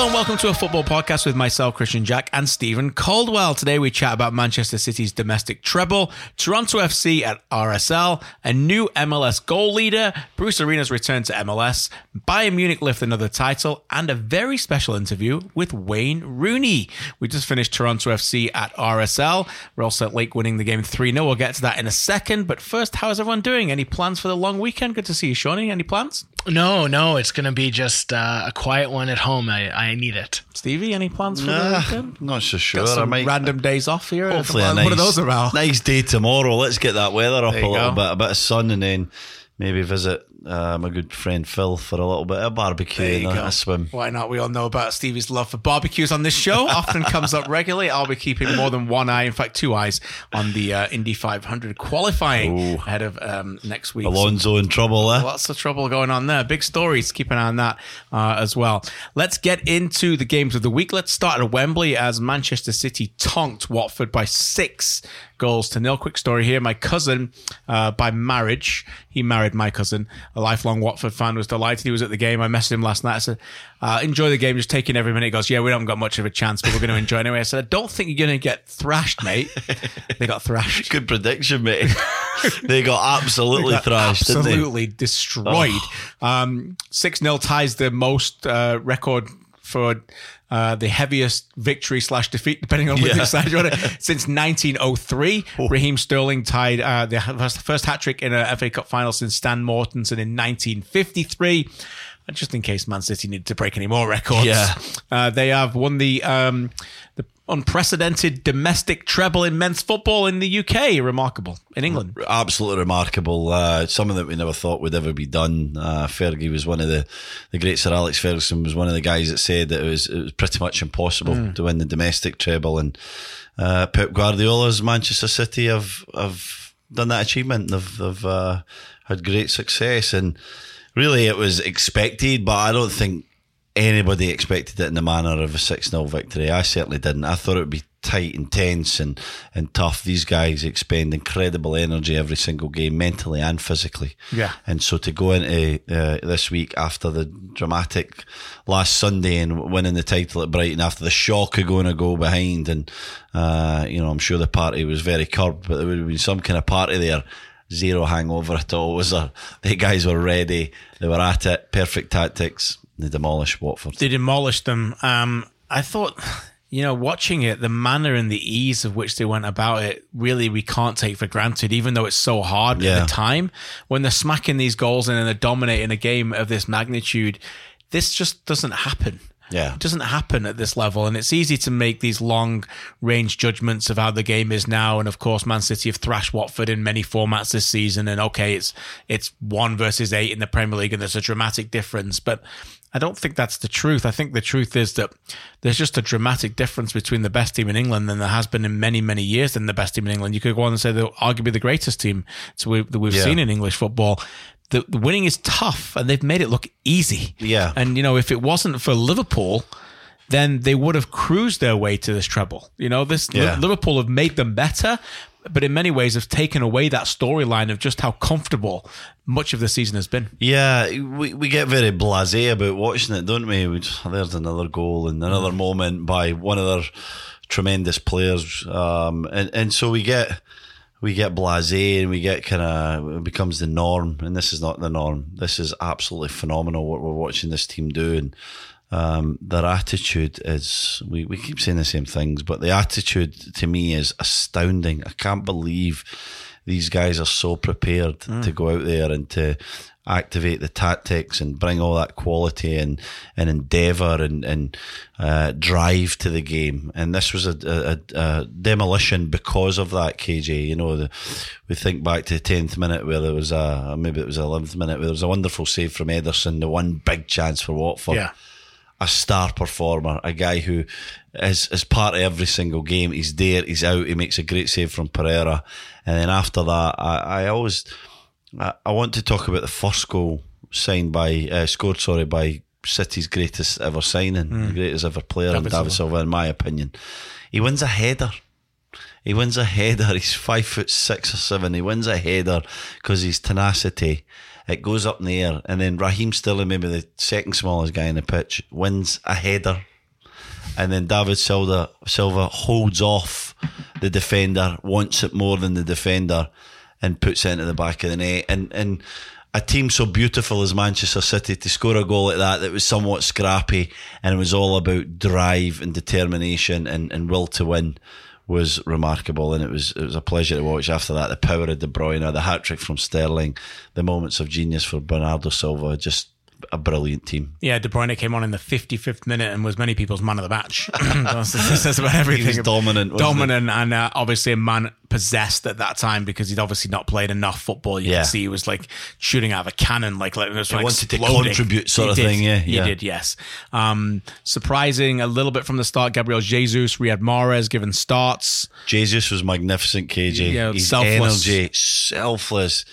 Hello and welcome to a football podcast with myself, Kristian Jack, and Steven Caldwell. Today we chat about Manchester City's domestic treble, Toronto FC at RSL, a new MLS goal leader, Bruce Arena's return to MLS, Bayern Munich lift another title, and a very special interview with Wayne Rooney. We just finished Toronto FC at RSL. Real Salt Lake winning the game 3 0. We'll get to that in a second. But first, how's everyone doing? Any plans for the long weekend? Good to see you, Shawnee. Any plans? No, no, it's going to be just uh, a quiet one at home. I, I need it. Stevie, any plans for the Nah, weekend? not so sure. Got I some might random days off here. hopefully a what nice, are those about? nice day tomorrow. Let's get that weather up There a you little go. bit, a bit of sun, and then maybe visit uh, my good friend Phil for a little bit of barbecue and a swim. Why not? We all know about Stevie's love for barbecues on this show. Often comes up regularly. I'll be keeping more than one eye, in fact, two eyes on the uh, Indy 500 qualifying Ooh. ahead of um, next week. Alonso in trouble, eh? Lots of trouble going on there. Big stories. Keep an eye on that uh, as well. Let's get into the games of the week. Let's start at Wembley as Manchester City tonked Watford by six goals to nil. Quick story here. My cousin, uh, by marriage, he married my cousin, a lifelong Watford fan, was delighted he was at the game. I messaged him last night. I said, uh, enjoy the game, just taking every minute. He goes, yeah, we haven't got much of a chance, but we're going to enjoy anyway. I said, I don't think you're going to get thrashed, mate. they got thrashed. Good prediction, mate. they got absolutely got thrashed, they? Oh. absolutely destroyed. Um, Six 0 ties the most uh, record for uh, the heaviest victory slash defeat, depending on which Yeah. side you want it, since 1903. Raheem Sterling tied uh, the first, first hat trick in a FA Cup final since Stan Mortensen in 1953. And Just in case Man City needed to break any more records, Yeah. uh, they have won the um, the unprecedented domestic treble in men's football in the UK. Remarkable in England. absolutely remarkable. Uh, something that we never thought would ever be done. Uh, Fergie was one of the the great Sir Alex Ferguson was one of the guys that said that it was it was pretty much impossible to win the domestic treble, and uh, Pep Guardiola's Manchester City have have done that achievement. They've, they've uh, had great success, and really it was expected, but I don't think anybody expected it in the manner of a 6 0 victory. I certainly didn't. I thought it would be tight and tense and, and tough. These guys expend incredible energy every single game, mentally and physically. Yeah. And so to go into uh, this week after the dramatic last Sunday and winning the title at Brighton after the shock of going a goal behind, and, uh, you know, I'm sure the party was very curbed, but there would have been some kind of party there. Zero hangover at all. Was there? The guys were ready. They were at it. Perfect tactics. They demolished Watford. they demolished them. Um, I thought, you know, watching it, the manner and the ease of which they went about it, really, we can't take for granted, even though it's so hard Yeah. at the time. When they're smacking these goals in and they're dominating a game of this magnitude, this just doesn't happen. Yeah. It doesn't happen at this level. And it's easy to make these long range judgments of how the game is now. And of course, Man City have thrashed Watford in many formats this season. And okay, it's, it's one versus eight in the Premier League and there's a dramatic difference. But I don't think that's the truth. I think the truth is that there's just a dramatic difference between the best team in England than there has been in many, many years than the best team in England. You could go on and say they're arguably the greatest team that we've Yeah. seen in English football. The, the winning is tough and they've made it look easy. Yeah. And, you know, if it wasn't for Liverpool, then they would have cruised their way to this treble. You know, this Yeah. Liverpool have made them better, but in many ways have taken away that storyline of just how comfortable much of the season has been. Yeah, we, we get very blasé about watching it, don't we? we just, there's another goal and another moment by one of their tremendous players, um, and and so we get we get blasé and we get kind of it becomes the norm, and this is not the norm. This is absolutely phenomenal what we're watching this team do, and um, their attitude is we, we keep saying the same things, but the attitude to me is astounding. I can't believe these guys are so prepared to go out there and to activate the tactics and bring all that quality and and endeavour and and uh, drive to the game. And this was a, a, a demolition because of that. KJ, you know, the, we think back to the tenth minute where there was a maybe it was the eleventh minute where there was a wonderful save from Ederson, the one big chance for Watford Yeah. A star performer, a guy who is is part of every single game. He's there, he's out, he makes a great save from Pereyra, and then after that, I, I always I, I want to talk about the first goal signed by uh, scored sorry by City's greatest ever signing, the greatest ever player, David and David Silva, in my opinion. He wins a header. He wins a header. He's five foot six or seven. He wins a header because his tenacity. It goes up in the air, and then Raheem Sterling, maybe the second smallest guy in the pitch, wins a header, and then David Silva Silva holds off the defender, wants it more than the defender, and puts it into the back of the net. And and a team so beautiful as Manchester City to score a goal like that that was somewhat scrappy and it was all about drive and determination and, and will to win was remarkable and it was it was a pleasure to watch. After that the power of De Bruyne the hat trick from Sterling the moments of genius for Bernardo Silva just a brilliant team Yeah, De Bruyne came on in the 55th minute and was many people's man of the match. That says about everything. He was dominant, dominant, and uh, obviously a man possessed at that time because he'd obviously not played enough football. You Yeah. can see he was like shooting out of a cannon, like like it was like wanted to contribute sort He of did. thing, yeah, he yeah. did. Yes, um, surprising a little bit from the start. Gabriel Jesus, Riyad Mahrez given starts. Jesus was magnificent, KJ. Yeah, selfless. energy, selfless.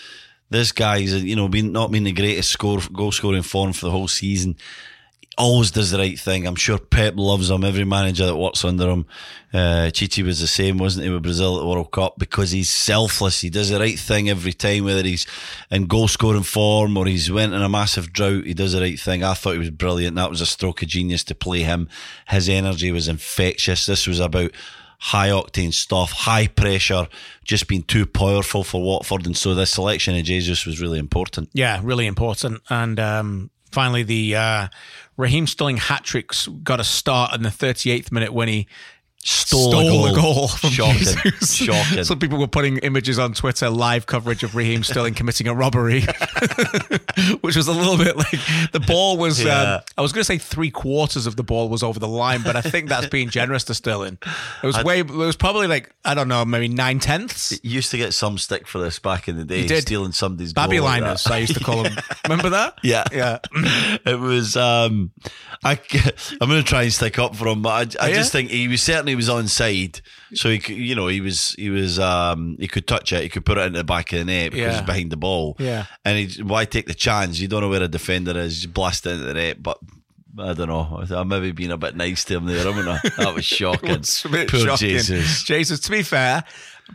This guy's, you know, been not been the greatest score goal scoring form for the whole season. Always does the right thing. I'm sure Pep loves him. Every manager that works under him, uh, Tite was the same, wasn't he, with Brazil at the World Cup? Because he's selfless. He does the right thing every time, whether he's in goal scoring form or he's went in a massive drought. He does the right thing. I thought he was brilliant. That was a stroke of genius to play him. His energy was infectious. This was about high octane stuff, high pressure, just being too powerful for Watford. And so the selection of Jesus was really important. Yeah, really important. And um, finally, the uh, Raheem Sterling hat tricks got a start in the 38th minute when he Stole, stole a a goal from Shocking. Jesus. Shocking. Some people were putting images on Twitter, live coverage of Raheem Sterling committing a robbery, which was a little bit like the ball was. Yeah. Um, I was going to say three quarters of the ball was over the line, but I think that's being generous to Sterling. It was way. It was probably like I don't know, maybe nine tenths. You used to get some stick for this back in the day, You did. stealing somebody's goal Babby like liners, that. I used to call them. Remember that? Yeah, Yeah. it was. Um, I, I'm going to try and stick up for him, but I, I Oh, just think he was certainly was onside, so he, could, you know, he was he was um, he could touch it, he could put it into the back of the net because Yeah. he's behind the ball. Yeah. and he, why take the chance? You don't know where a defender is, just blast it into the net, but. I don't know. I'm maybe being a bit nice to him there, haven't I? That was shocking. Bit Poor shocking. Jesus. Jesus, to be fair,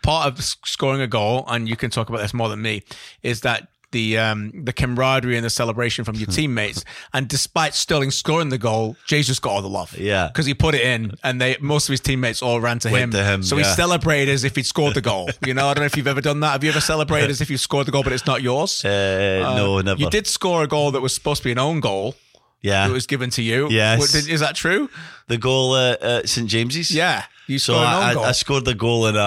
part of scoring a goal, and you can talk about this more than me, is that the um, the camaraderie and the celebration from your teammates. And despite Sterling scoring the goal, Jesus got all the love. Yeah. because he put it in, and they most of his teammates all ran to him. to him, so he celebrated as if he'd scored the goal. You know, I don't know if you've ever done that. Have you ever celebrated as if you scored the goal, but it's not yours? Uh, no, never. You did score a goal that was supposed to be an own goal. yeah. it was given to you. Yes. Is that true? the goal at uh, St James's. Yeah. You So scored an own I, goal. I, I scored the goal in a,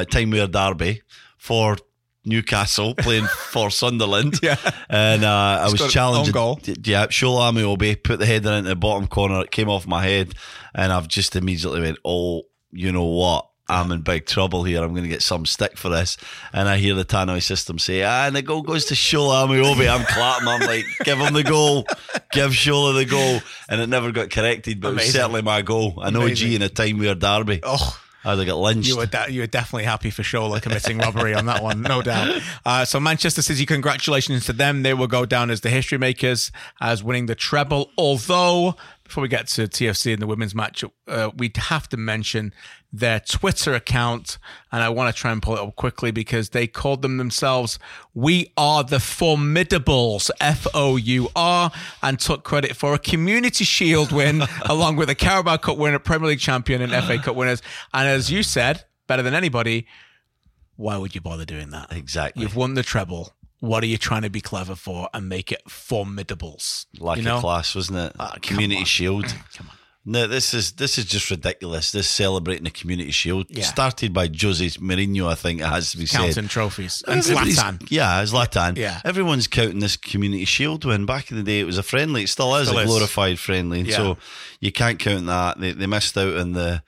a Tyne-Wear derby for Newcastle playing for Sunderland. Yeah. And uh, I was challenged. Yeah, Shola Ameobi put the header into the bottom corner. It came off my head. And I've just immediately went, oh, you know what? I'm in big trouble here. I'm going to get some stick for this. And I hear the Tannoy system say, ah, and the goal goes to Shola Ameobi. I'm clapping. I'm like, give him the goal. Give Shola the goal. And it never got corrected, but it was certainly my goal. I know Amazing. in a Tyne-Wear derby. oh. I'd have got lynched. You were de- you were definitely happy for Shola committing robbery on that one, no doubt. Uh, so Manchester City, congratulations to them. They will go down as the history makers as winning the treble. Although before we get to TFC and the women's match, uh, we have to mention their Twitter account. And I want to try and pull it up quickly because they called them themselves We Are the Formidables, F O U R, and took credit for a Community Shield win, along with a Carabao Cup winner, Premier League champion, and FA Cup winners. And as you said, better than anybody, why would you bother doing that? Exactly. You've won the treble. What are you trying to be clever for and make it formidables? Lack you know? of class, wasn't it? Ah, come community on. Shield. Come on. No, this is this is just ridiculous. This celebrating the Community Shield Yeah. started by Jose Mourinho, I think it has to be Counting said. trophies. And Everybody's- Zlatan. Yeah, Zlatan. Yeah. Everyone's counting this Community Shield win. Back in the day, it was a friendly. It still is Still a is. glorified friendly. Yeah. So you can't count that. They, they missed out on the.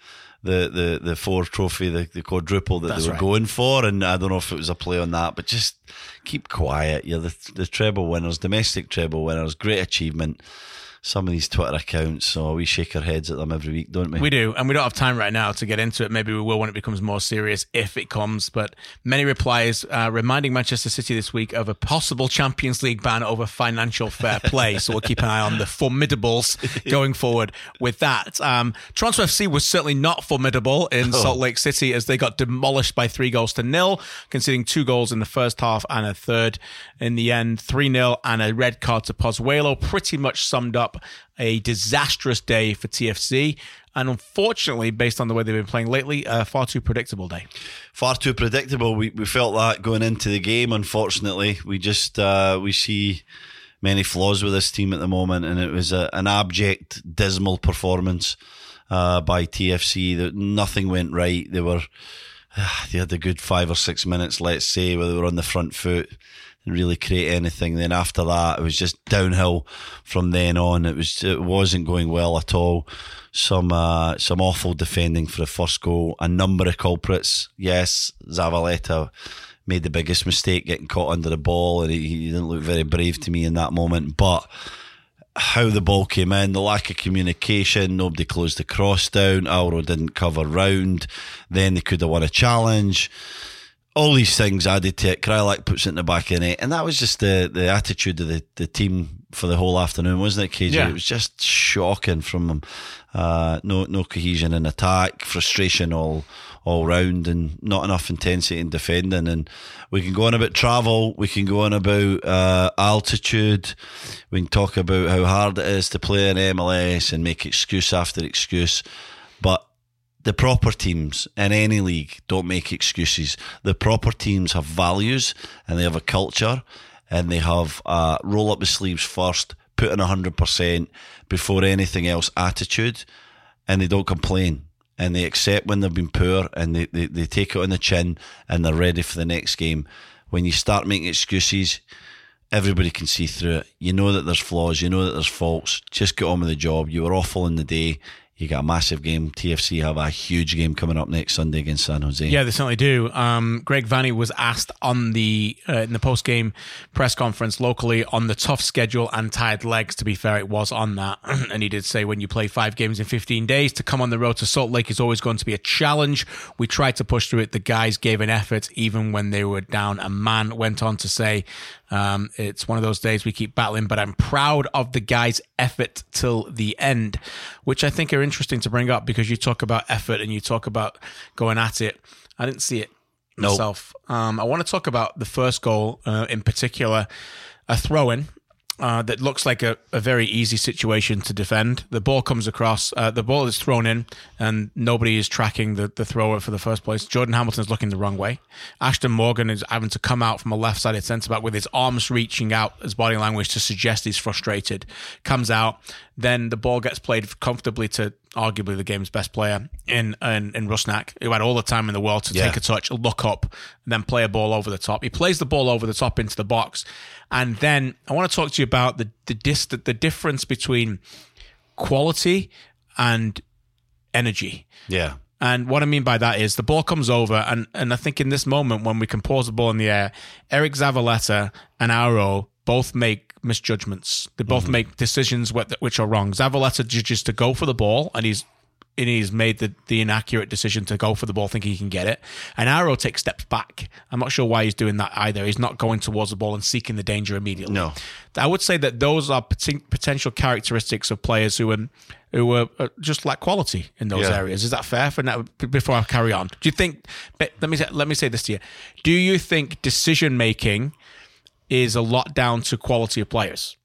The, the, the four trophy, the, the quadruple that That's they were right. going for, and I don't know if it was a play on that, but just keep quiet. You're the, the treble winners, domestic treble winners, great achievement. Some of these Twitter accounts, so we shake our heads at them every week, don't we? We do, and we don't have time right now to get into it. Maybe we will when it becomes more serious, if it comes. But many replies uh, reminding Manchester City this week of a possible Champions League ban over financial fair play. so we'll keep an eye on the formidables going forward with that. Um, Toronto FC was certainly not formidable in Salt Lake City as they got demolished by three goals to nil, conceding two goals in the first half and a third in the end, 3 0, and a red card to Pozuelo. Pretty much summed up a disastrous day for TFC. And unfortunately, based on the way they've been playing lately, a far too predictable day. far too predictable. We we felt that going into the game. Unfortunately, we just uh, we see many flaws with this team at the moment, and it was a, an abject, dismal performance uh, by TFC. That nothing went right. They were they had a good five or six minutes, let's say, where they were on the front foot. Really create anything. Then after that, it was just downhill from then on. It was it wasn't going well at all. Some uh, some awful defending for the first goal. A number of culprits. Yes, Zavaleta made the biggest mistake getting caught under the ball, and he, he didn't look very brave to me in that moment. But how the ball came in, the lack of communication, nobody closed the cross down, Auro didn't cover round, then they could have won a challenge. All these things added to it. Kreilach puts it in the back of the net. And that was just the, the attitude of the, the team for the whole afternoon, wasn't it, KJ? Yeah. It was just shocking from them. Uh, no no cohesion in attack, frustration all all round, and not enough intensity in defending. And we can go on about travel, we can go on about uh, altitude, we can talk about how hard it is to play in MLS and make excuse after excuse. But the proper teams in any league don't make excuses. The proper teams have values and they have a culture and they have uh, roll up the sleeves first, put in 100% before anything else attitude and they don't complain and they accept when they've been poor and they, they, they take it on the chin and they're ready for the next game. When you start making excuses, everybody can see through it. You know that there's flaws, you know that there's faults. Just get on with the job. You were awful in the day. You got a massive game. TFC have a huge game coming up next Sunday against San Jose. Yeah, they certainly do. Um, Greg Vanney was asked on the uh, in the post game press conference locally on the tough schedule and tired legs. To be fair, it was on that, and he did say when you play five games in 15 days, to come on the road to Salt Lake is always going to be a challenge. We tried to push through it. The guys gave an effort even when they were down. A man went on to say, um, "It's one of those days we keep battling, but I'm proud of the guys' effort till the end," which I think are interesting to bring up because you talk about effort and you talk about going at it. I didn't see it Nope. myself. Um, I want to talk about the first goal uh, in particular, a throw in. Uh, that looks like a, a very easy situation to defend. The ball comes across, uh, the ball is thrown in, and nobody is tracking the, the thrower for the first place. Jordan Hamilton's looking the wrong way. Ashton Morgan is having to come out from a left sided centre back with his arms reaching out, as body language to suggest he's frustrated. Comes out, then the ball gets played comfortably to arguably the game's best player in in, in Rusnak, who had all the time in the world to Yeah. take a touch, look up, and then play a ball over the top. He plays the ball over the top into the box, and then I want to talk to you about the the dis- the difference between quality and energy. Yeah. And what I mean by that is the ball comes over, and, and I think in this moment when we can pause the ball in the air, Eric Zavaleta and Auro both make misjudgments. They both make decisions which are wrong. Zavaleta judges to go for the ball, and he's and he's made the, the inaccurate decision to go for the ball thinking he can get it. And Auro takes steps back. I'm not sure why he's doing that either. He's not going towards the ball and seeking the danger immediately. No. I would say that those are poten- potential characteristics of players who are, who are uh, just lack quality in those Yeah. areas. Is that fair? For now, before I carry on, do you think? Let me say, let me say this to you. Do you think decision making is a lot down to quality of players?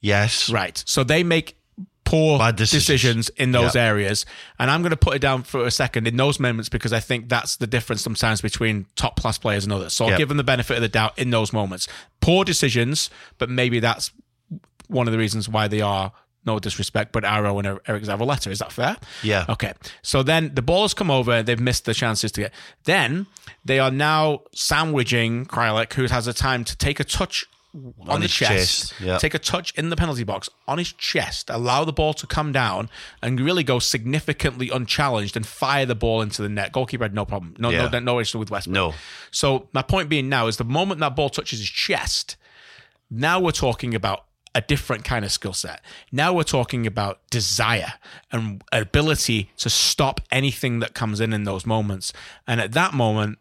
Yes. Right. So they make poor decisions. decisions. in those Yeah. areas. And I'm going to put it down for a second in those moments because I think that's the difference sometimes between top class players and others. So I'll Yeah. give them the benefit of the doubt in those moments. Poor decisions, but maybe that's one of the reasons why they are. No disrespect, but Auro and er-, Eric Zavaleta. Is that fair? Yeah. Okay. So then the ball has come over. They've missed the chances to get. Then they are now sandwiching Kreilach, who has a time to take a touch on, On the his chest, chest, yeah. take a touch in the penalty box on his chest, allow the ball to come down, and really go significantly unchallenged and fire the ball into the net. Goalkeeper had no problem. No, Yeah. no, no issue with Westberg. No. So my point being now is the moment that ball touches his chest, now we're talking about a different kind of skill set. Now we're talking about desire and ability to stop anything that comes in in those moments. And at that moment,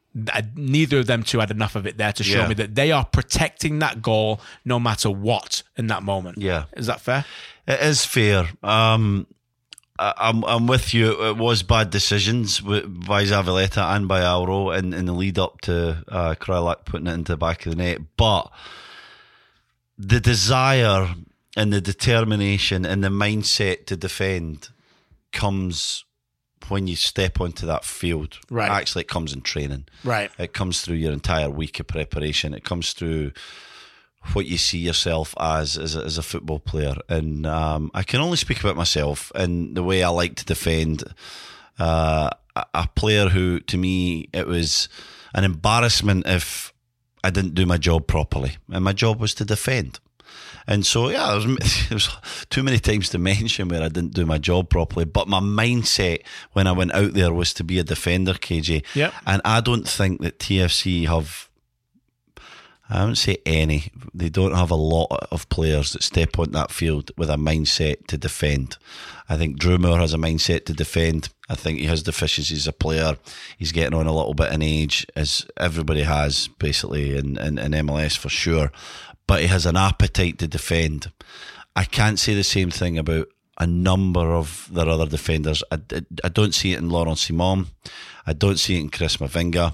neither of them two had enough of it there to show Yeah. me that they are protecting that goal no matter what in that moment. Yeah. Is that fair? It is fair. Um, I'm I'm with you. It was bad decisions by Zavaleta and by Auro in, in the lead up to uh, Kreilach putting it into the back of the net, but the desire and the determination and the mindset to defend comes when you step onto that field. Right. Actually, it comes in training. Right. It comes through your entire week of preparation. It comes through what you see yourself as as a, as a football player. And um, I can only speak about myself and the way I like to defend. Uh, a, a player who, to me, it was an embarrassment if I didn't do my job properly, and my job was to defend. And so, yeah, there was, there was too many times to mention where I didn't do my job properly. But my mindset when I went out there was to be a defender, KJ. Yep. And I don't think that TFC have, I wouldn't say any, they don't have a lot of players that step on that field with a mindset to defend. I think Drew Moore has a mindset to defend. I think he has deficiencies as a player. He's getting on a little bit in age, as everybody has basically in, in, in MLS for sure. But he has an appetite to defend. I can't say the same thing about a number of their other defenders. I, I, I don't see it in Laurent Ciman. I don't see it in Chris Mavinga.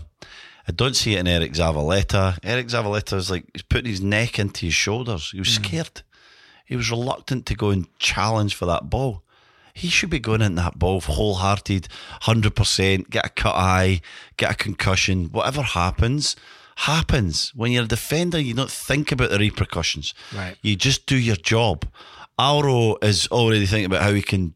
I don't see it in Eric Zavaleta. Eric Zavaleta is like he's putting his neck into his shoulders. He was mm. scared. He was reluctant to go and challenge for that ball. He should be going in that ball wholehearted, hundred percent. Get a cut eye, get a concussion. Whatever happens, happens. When you're a defender, you don't think about the repercussions. Right. You just do your job. Auro is already thinking about how he can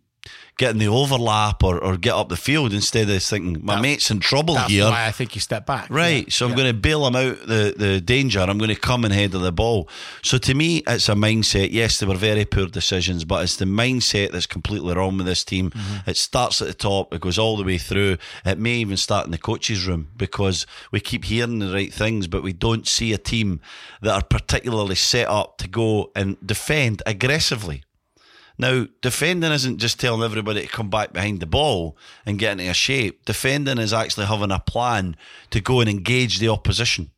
get in the overlap or, or get up the field instead of thinking my mate's in trouble That's here. why I think you step back. Right, Yeah. so I'm Yeah. going to bail him out the, the danger. I'm going to come and head of the ball. So to me, it's a mindset. Yes, they were very poor decisions, but it's the mindset that's completely wrong with this team. Mm-hmm. It starts at the top, it goes all the way through. It may even start in the coach's room because we keep hearing the right things, but we don't see a team that are particularly set up to go and defend aggressively. Now, defending isn't just telling everybody to come back behind the ball and get into a shape. Defending is actually having a plan to go and engage the opposition.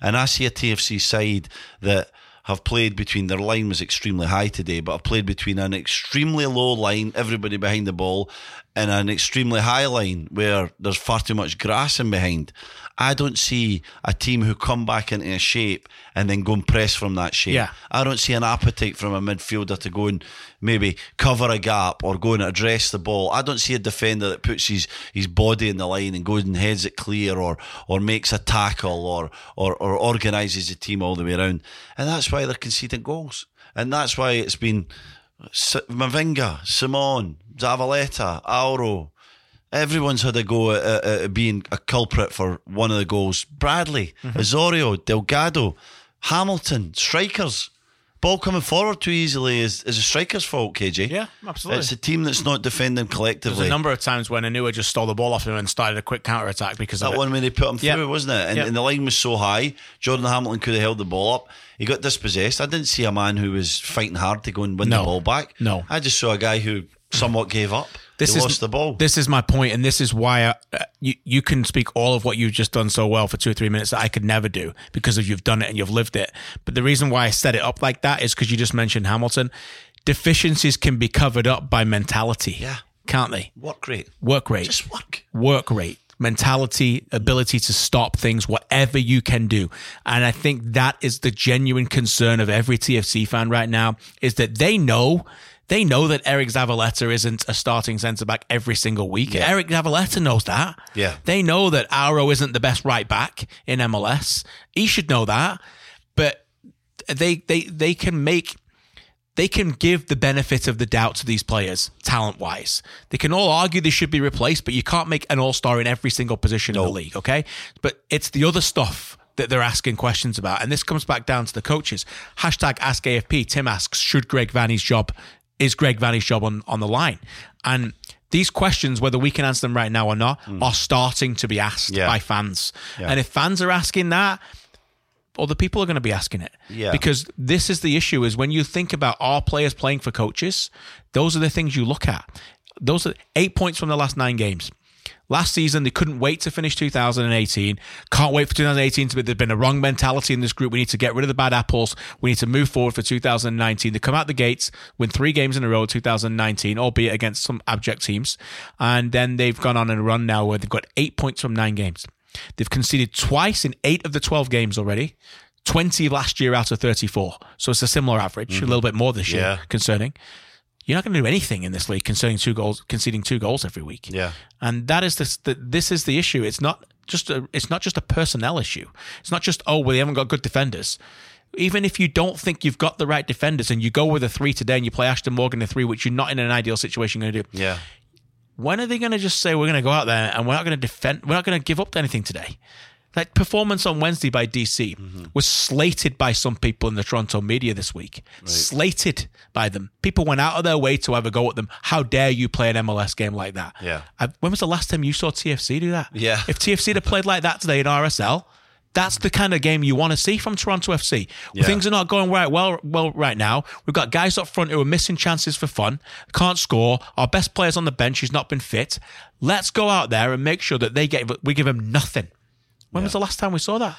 And I see a TFC side that have played between their line was extremely high today, but have played between an extremely low line, everybody behind the ball, and an extremely high line where there's far too much grass in behind. I don't see a team who come back into a shape and then go and press from that shape. Yeah. I don't see an appetite from a midfielder to go and maybe cover a gap or go and address the ball. I don't see a defender that puts his, his body in the line and goes and heads it clear or or makes a tackle or or, or organises the team all the way around. And that's why they're conceding goals. And that's why it's been S- Mavinga, Ciman, Zavaleta, Auro. Everyone's had a go at, at, at being a culprit for one of the goals. Bradley, Mm-hmm. Osorio, Delgado, Hamilton, strikers. Ball coming forward too easily is, is a striker's fault, KJ. Yeah, absolutely. It's a team that's not defending collectively. There's a number of times when Onuoha just stole the ball off him and started a quick counter attack because of that one when they put him through, wasn't it? And, Yeah. and the line was so high, Jordan Hamilton could have held the ball up. He got dispossessed. I didn't see a man who was fighting hard to go and win No. the ball back. No. I just saw a guy who somewhat gave up. This they is the ball. This is my point, and this is why I, uh, you you can speak all of what you've just done so well for two or three minutes that I could never do because of you've done it and you've lived it. But the reason why I set it up like that is because you just mentioned Hamilton. Deficiencies can be covered up by mentality. Yeah. can't they? work rate. Work rate, Just work. work rate, mentality, ability to stop things, whatever you can do. And I think that is the genuine concern of every TFC fan right now is that they know. They know that Eric Zavaleta isn't a starting centre back every single week. Yeah. Eric Zavaleta knows that. Yeah. They know that Auro isn't the best right back in MLS. He should know that. But they they they can make they can give the benefit of the doubt to these players, talent wise. They can all argue they should be replaced, but you can't make an all star in every single position in the league, okay? But it's the other stuff that they're asking questions about. And this comes back down to the coaches. Hashtag ask AFP. Tim asks, should Greg Vanney's job, is Greg Vanney's job on, on the line? And these questions, whether we can answer them right now or not, hmm. are starting to be asked Yeah. by fans. Yeah. And if fans are asking that, other people are going to be asking it. Yeah. Because this is the issue is when you think about our players playing for coaches, those are the things you look at. Those are eight points from the last nine games. Last season, they couldn't wait to finish 2018. Can't wait for 2018 to be. There's been a wrong mentality in this group. We need to get rid of the bad apples. We need to move forward for 2019. They come out the gates, win three games in a row 2019, albeit against some abject teams. And then they've gone on a run now where they've got eight points from nine games. They've conceded twice in eight of the 12 games already. 20 last year out of 34. So it's a similar average, mm-hmm. a little bit more this year Yeah. concerning. You're not going to do anything in this league concerning two goals, conceding two goals every week. Yeah. And that is this. The, this is the issue. It's not just a. It's not just a personnel issue. It's not just oh well, they haven't got good defenders. Even if you don't think you've got the right defenders and you go with a three today and you play Ashton Morgan a three, which you're not in an ideal situation going to do. Yeah. When are they going to just say we're going to go out there and we're not going to defend? We're not going to give up to anything today. That performance on Wednesday by DC mm-hmm. was slated by some people in the Toronto media this week. Slated by them. People went out of their way to have a go at them. How dare you play an MLS game like that? Yeah. I, when was the last time you saw TFC do that? Yeah. If TFC had played like that today in RSL, that's the kind of game you want to see from Toronto FC. Yeah. Things are not going right well well right now. We've got guys up front who are missing chances for fun, can't score. Our best players on the bench who's not been fit. Let's go out there and make sure that they get we give them nothing. When was the last time we saw that?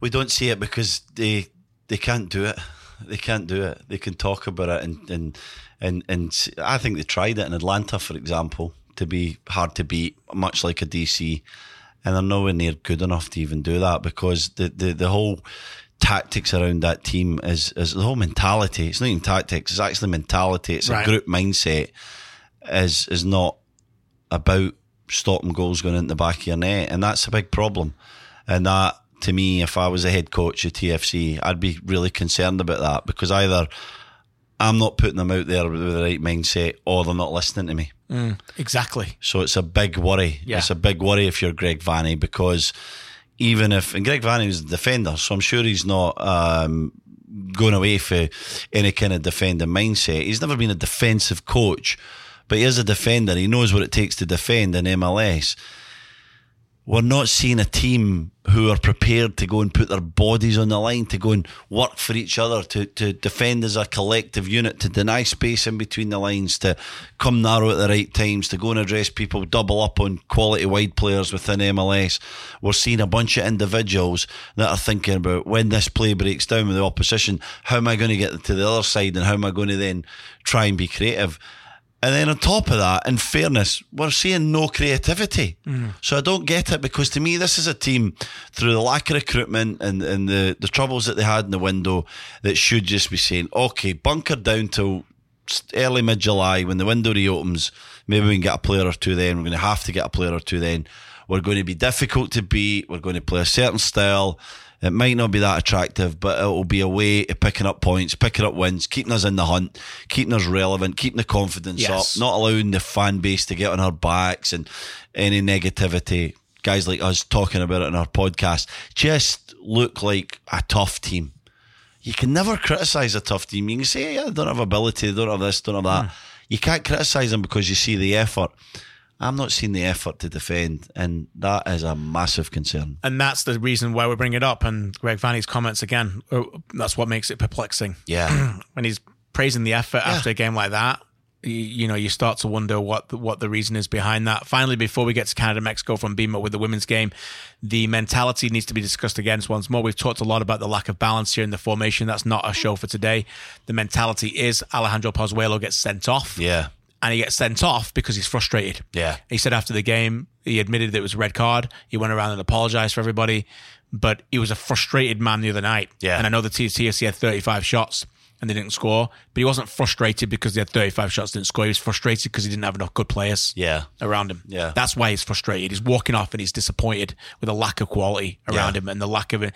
We don't see it because they they can't do it. They can't do it. They can talk about it and and and and I think they tried it in Atlanta, for example, to be hard to beat, much like a DC, and they're nowhere near good enough to even do that because the the, the whole tactics around that team is is the whole mentality. It's not even tactics. It's actually mentality. It's Right. a group mindset. Is is not about stopping goals going into the back of your net, and that's a big problem. And that, to me, if I was a head coach at TFC, I'd be really concerned about that because either I'm not putting them out there with the right mindset, or they're not listening to me. Exactly. So it's a big worry. Yeah. It's a big worry if you're Greg Vanney because even if and Greg Vanney was a defender, so I'm sure he's not um, going away for any kind of defending mindset. He's never been a defensive coach, but he is a defender. He knows what it takes to defend in MLS. We're not seeing a team who are prepared to go and put their bodies on the line, to go and work for each other, to, to defend as a collective unit, to deny space in between the lines, to come narrow at the right times, to go and address people, double up on quality wide players within MLS. We're seeing a bunch of individuals that are thinking about when this play breaks down with the opposition, how am I going to get to the other side and how am I going to then try and be creative? And then on top of that, in fairness, we're seeing no creativity. Mm. So I don't get it because to me, this is a team through the lack of recruitment and, and the, the troubles that they had in the window that should just be saying, okay, bunker down till early mid July when the window reopens. Maybe we can get a player or two then. We're going to have to get a player or two then. We're going to be difficult to beat. We're going to play a certain style. It might not be that attractive, but it will be a way of picking up points, picking up wins, keeping us in the hunt, keeping us relevant, keeping the confidence Yes. up, not allowing the fan base to get on our backs and any negativity. Guys like us talking about it in our podcast just look like a tough team. You can never criticise a tough team. You can say, yeah, they don't have ability, they don't have this, don't have that. Hmm. You can't criticise them because you see the effort. I'm not seeing the effort to defend, and that is a massive concern. And that's the reason why we bring it up. And Greg Vanney's comments again, uh, that's what makes it perplexing. Yeah. when he's praising the effort after a game like that, you, you know, you start to wonder what the, what the reason is behind that. Finally, before we get to Canada, Mexico from BMO with the women's game, the mentality needs to be discussed again once more. We've talked a lot about the lack of balance here in the formation. That's not a show for today. The mentality is Alejandro Pozuelo gets sent off. Yeah. And he gets sent off because he's frustrated. Yeah. He said after the game, he admitted that it was a red card. He went around and apologized for everybody, but he was a frustrated man the other night. Yeah. And I know the TFC had 35 shots and they didn't score, but he wasn't frustrated because they had 35 shots, didn't score. He was frustrated because he didn't have enough good players Yeah. around him. Yeah. That's why he's frustrated. He's walking off and he's disappointed with the lack of quality around Yeah. him and the lack of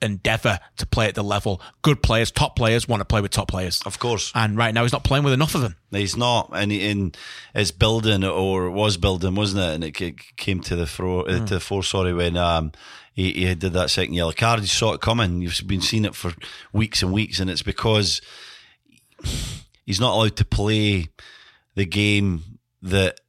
endeavor to play at the level. Good players, top players want to play with top players. Of course. And right now he's not playing with enough of them. He's not, and, he, and it's building or was building, wasn't it? And it ca- came to the fro, uh, to the fore. Sorry, when um he, he did that second yellow card, you saw it coming. You've been seeing it for weeks and weeks, and it's because he's not allowed to play the game that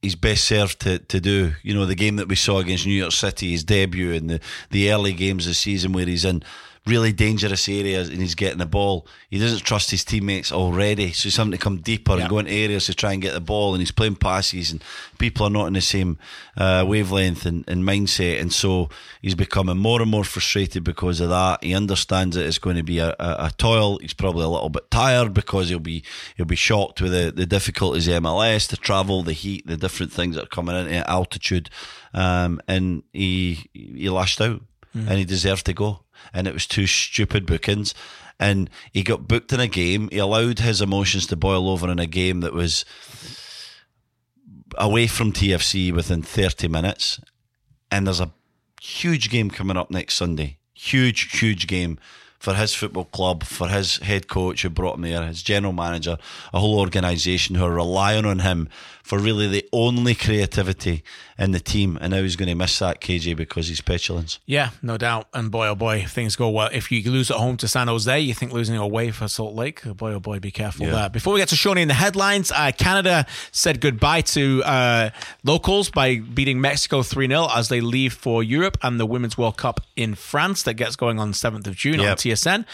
he's best served to, to do. You know, the game that we saw against New York City, his debut, and the, the early games this season where he's in really dangerous areas and he's getting the ball. He doesn't trust his teammates already. So he's having to come deeper Yeah. and go into areas to try and get the ball and he's playing passes and people are not in the same uh, wavelength and, and mindset. And so he's becoming more and more frustrated because of that. He understands that it's going to be a, a, a toil. He's probably a little bit tired because he'll be he'll be shocked with the, the difficulties of MLS, the travel, the heat, the different things that are coming into it, altitude. Um, and he he lashed out and he deserved to go. And it was two stupid bookings. And he got booked in a game. He allowed his emotions to boil over in a game that was away from TFC within 30 minutes. And there's a huge game coming up next Sunday. Huge, huge game for his football club, for his head coach who brought him there, his general manager, a whole organisation who are relying on him for really the only creativity in the team. And now he's going to miss that, KJ, because he's petulance. Yeah, no doubt. And boy, oh boy, things go well. If you lose at home to San Jose, you think losing away for Salt Lake. Boy, oh boy, be careful Yeah. there. Before we get to Shawnee in the headlines, uh, Canada said goodbye to uh, locals by beating Mexico 3 0 as they leave for Europe and the Women's World Cup in France that gets going on 7th of June on TSN.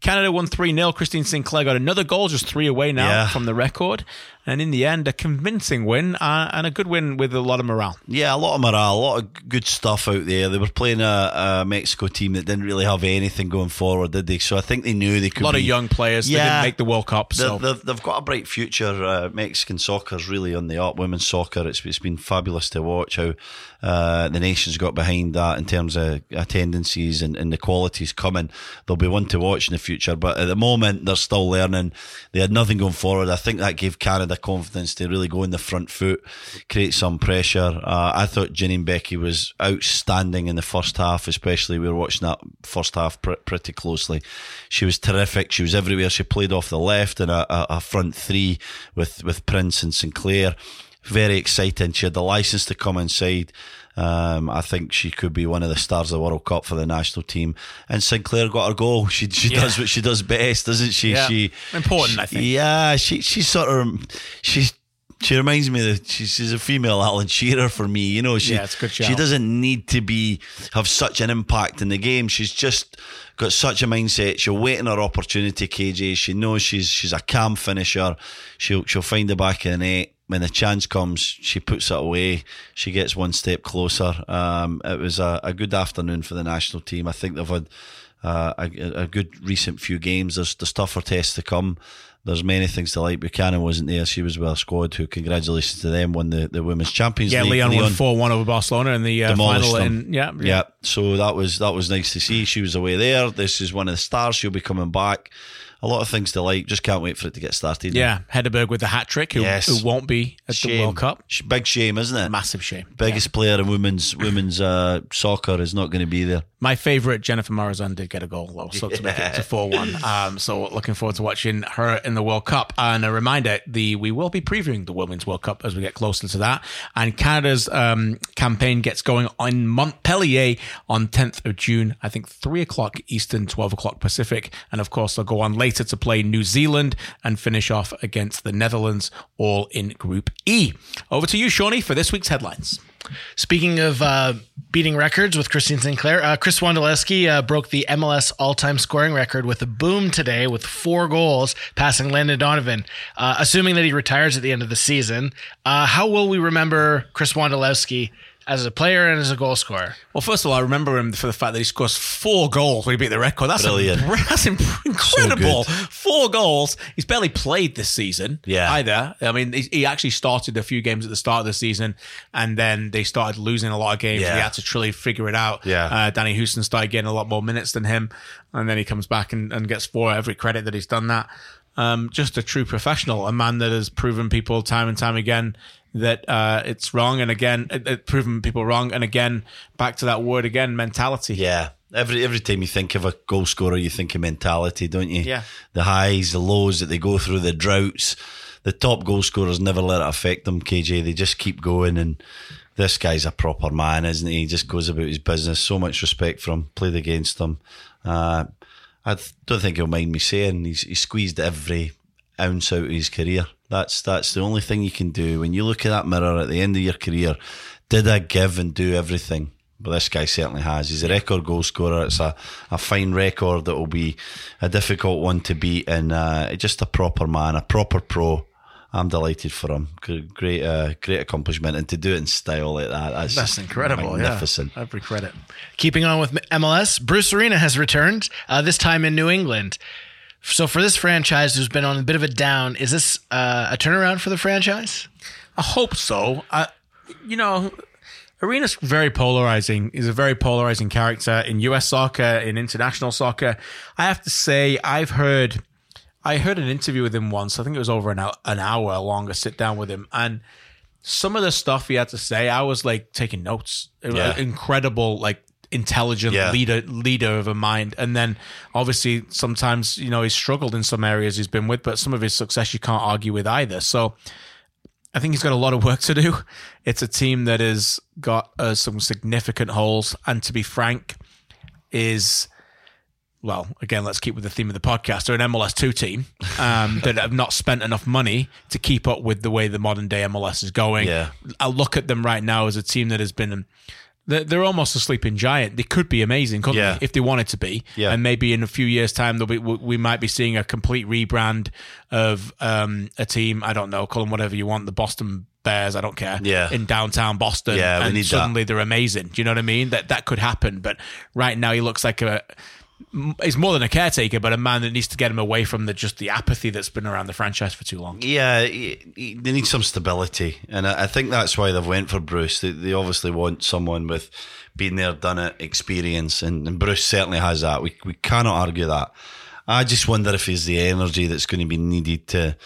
Canada won 3 0. Christine Sinclair got another goal, just three away now Yeah. from the record. And in the end, a convincing win uh, and a good win with a lot of morale. Yeah, a lot of morale, a lot of good stuff out there. They were playing a, a Mexico team that didn't really have anything going forward, did they? So I think they knew they could. A lot be, of young players. They didn't make the World Cup. So. They've, they've got a bright future. Uh, Mexican soccer's really on the up. Women's soccer, it's, it's been fabulous to watch how uh, the nation's got behind that in terms of attendances and, and the qualities coming. There'll be one to watch in the future, but at the moment they're still learning. They had nothing going forward. I think that gave Canada confidence to really go in the front foot, create some pressure. Uh, I thought Janine Beckie was outstanding in the first half, especially we were watching that first half pr- pretty closely. She was terrific. She was everywhere. She played off the left in a, a, a front three with, with Prince and Sinclair. Very exciting. She had the license to come inside. Um, I think she could be one of the stars of the World Cup for the national team. And Sinclair got her goal. She she Yeah. does what she does best, doesn't she? Yeah. She Important, I think. Yeah, she she sort of she's. She reminds me that she's, she's a female Alan Shearer for me. You know, she Yeah, she doesn't need to be have such an impact in the game. She's just got such a mindset. She'll wait on her opportunity. KJ. She knows she's she's a calm finisher. She'll she'll find the back of the net when the chance comes. She puts it away. She gets one step closer. Um, it was a, a good afternoon for the national team. I think they've had uh, a, a good recent few games. There's there's tougher tests to come. There's many things to like. Buchanan wasn't there. She was with our squad. Who congratulations to them won the, the women's champions Yeah, league. Lyon won four one over Barcelona in the uh, final. them. And yeah, yeah. So that was that was nice to see. She was away there. This is one of the stars. She'll be coming back. A lot of things to like. Just can't wait for it to get started. yeah. Hegerberg with the hat trick, who, Yes. who won't be at the World Cup. Big shame, isn't it? Massive shame. Biggest player in women's women's uh, soccer is not going to be there. My favourite Jennifer Marozsán did get a goal though, so to make it to four one. Um, so looking forward to watching her in the World Cup. And a reminder: the we will be previewing the Women's World Cup as we get closer to that. And Canada's um, campaign gets going on Montpellier on 10th of June. I think three o'clock Eastern, 12 o'clock Pacific. And of course, they'll go on later to play New Zealand and finish off against the Netherlands, all in Group E. Over to you, Shawnee, for this week's headlines. Speaking of uh, beating records with Christine Sinclair, uh, Chris Wondolowski uh, broke the MLS all-time scoring record with a boom today with four goals, passing Landon Donovan. Uh, assuming that he retires at the end of the season, uh, how will we remember Chris Wondolowski as a player and as a goal scorer? Well, first of all, I remember him for the fact that he scores four goals when he beat the record. That's Brilliant. A, that's imp- incredible. good. four goals. He's barely played this season. Yeah. Either. I mean, he, he actually started a few games at the start of the season, and then they started losing a lot of games. Yeah. He had to truly figure it out. Yeah. Uh, Danny Hoesen started getting a lot more minutes than him, and then he comes back and, and gets four. Every credit that he's done that. Um, just a true professional, a man that has proven people time and time again that uh, it's wrong, and again, it, it proven people wrong, and again, back to that word again, mentality. Yeah. Every every time you think of a goal scorer, you think of mentality, don't you? Yeah. The highs, the lows that they go through, the droughts. The top goal scorers never let it affect them, KJ. They just keep going and this guy's a proper man, isn't he? He just goes about his business. So much respect for him. Played against him. Uh, I don't think he'll mind me saying he's, he squeezed every ounce out of his career. That's that's the only thing you can do when you look at that mirror at the end of your career. Did I give and do everything? But this guy certainly has. He's a record goal scorer. It's a, a fine record that will be a difficult one to beat, and uh, just a proper man, a proper pro. I'm delighted for him. Great, uh, great accomplishment, and to do it in style like that, that's, incredible. magnificent. Yeah. Every credit. Keeping on with MLS, Bruce Arena has returned, uh, this time in New England. So for this franchise who's been on a bit of a down, is this uh, a turnaround for the franchise? I hope so. I, you know, Arena's very polarizing. He's a very polarizing character in US soccer, in international soccer. I have to say, I've heard, I heard an interview with him once. I think it was over an hour, an hour long, a sit down with him. And some of the stuff he had to say, I was like taking notes. It was Yeah. Incredible, like intelligent Yeah. leader leader of a mind and then obviously sometimes you know he's struggled in some areas he's been with but some of his success you can't argue with either so I think he's got a lot of work to do. It's a team that has got uh, some significant holes, and to be frank, is well, again, let's keep with the theme of the podcast. They're an MLS two team um, that have not spent enough money to keep up with the way the modern day MLS is going. Yeah. I look at them right now as a team that has been. They're they're almost a sleeping giant. They could be amazing, couldn't Yeah. they, if they wanted to be? Yeah. And maybe in a few years' time, they'll be, we might be seeing a complete rebrand of um, a team. I don't know, call them whatever you want. The Boston Bears, I don't care. Yeah. In downtown Boston. Yeah, and need that. suddenly they're amazing. Do you know what I mean? That that could happen. But right now, he looks like a. He's more than a caretaker, but a man that needs to get him away from the just the apathy that's been around the franchise for too long. Yeah, he- he- they need some stability, and I I think that's why they've went for Bruce. They, they obviously want someone with been there, done it, experience, and, and Bruce certainly has that. We we cannot argue that. I just wonder if he's the energy that's going to be needed to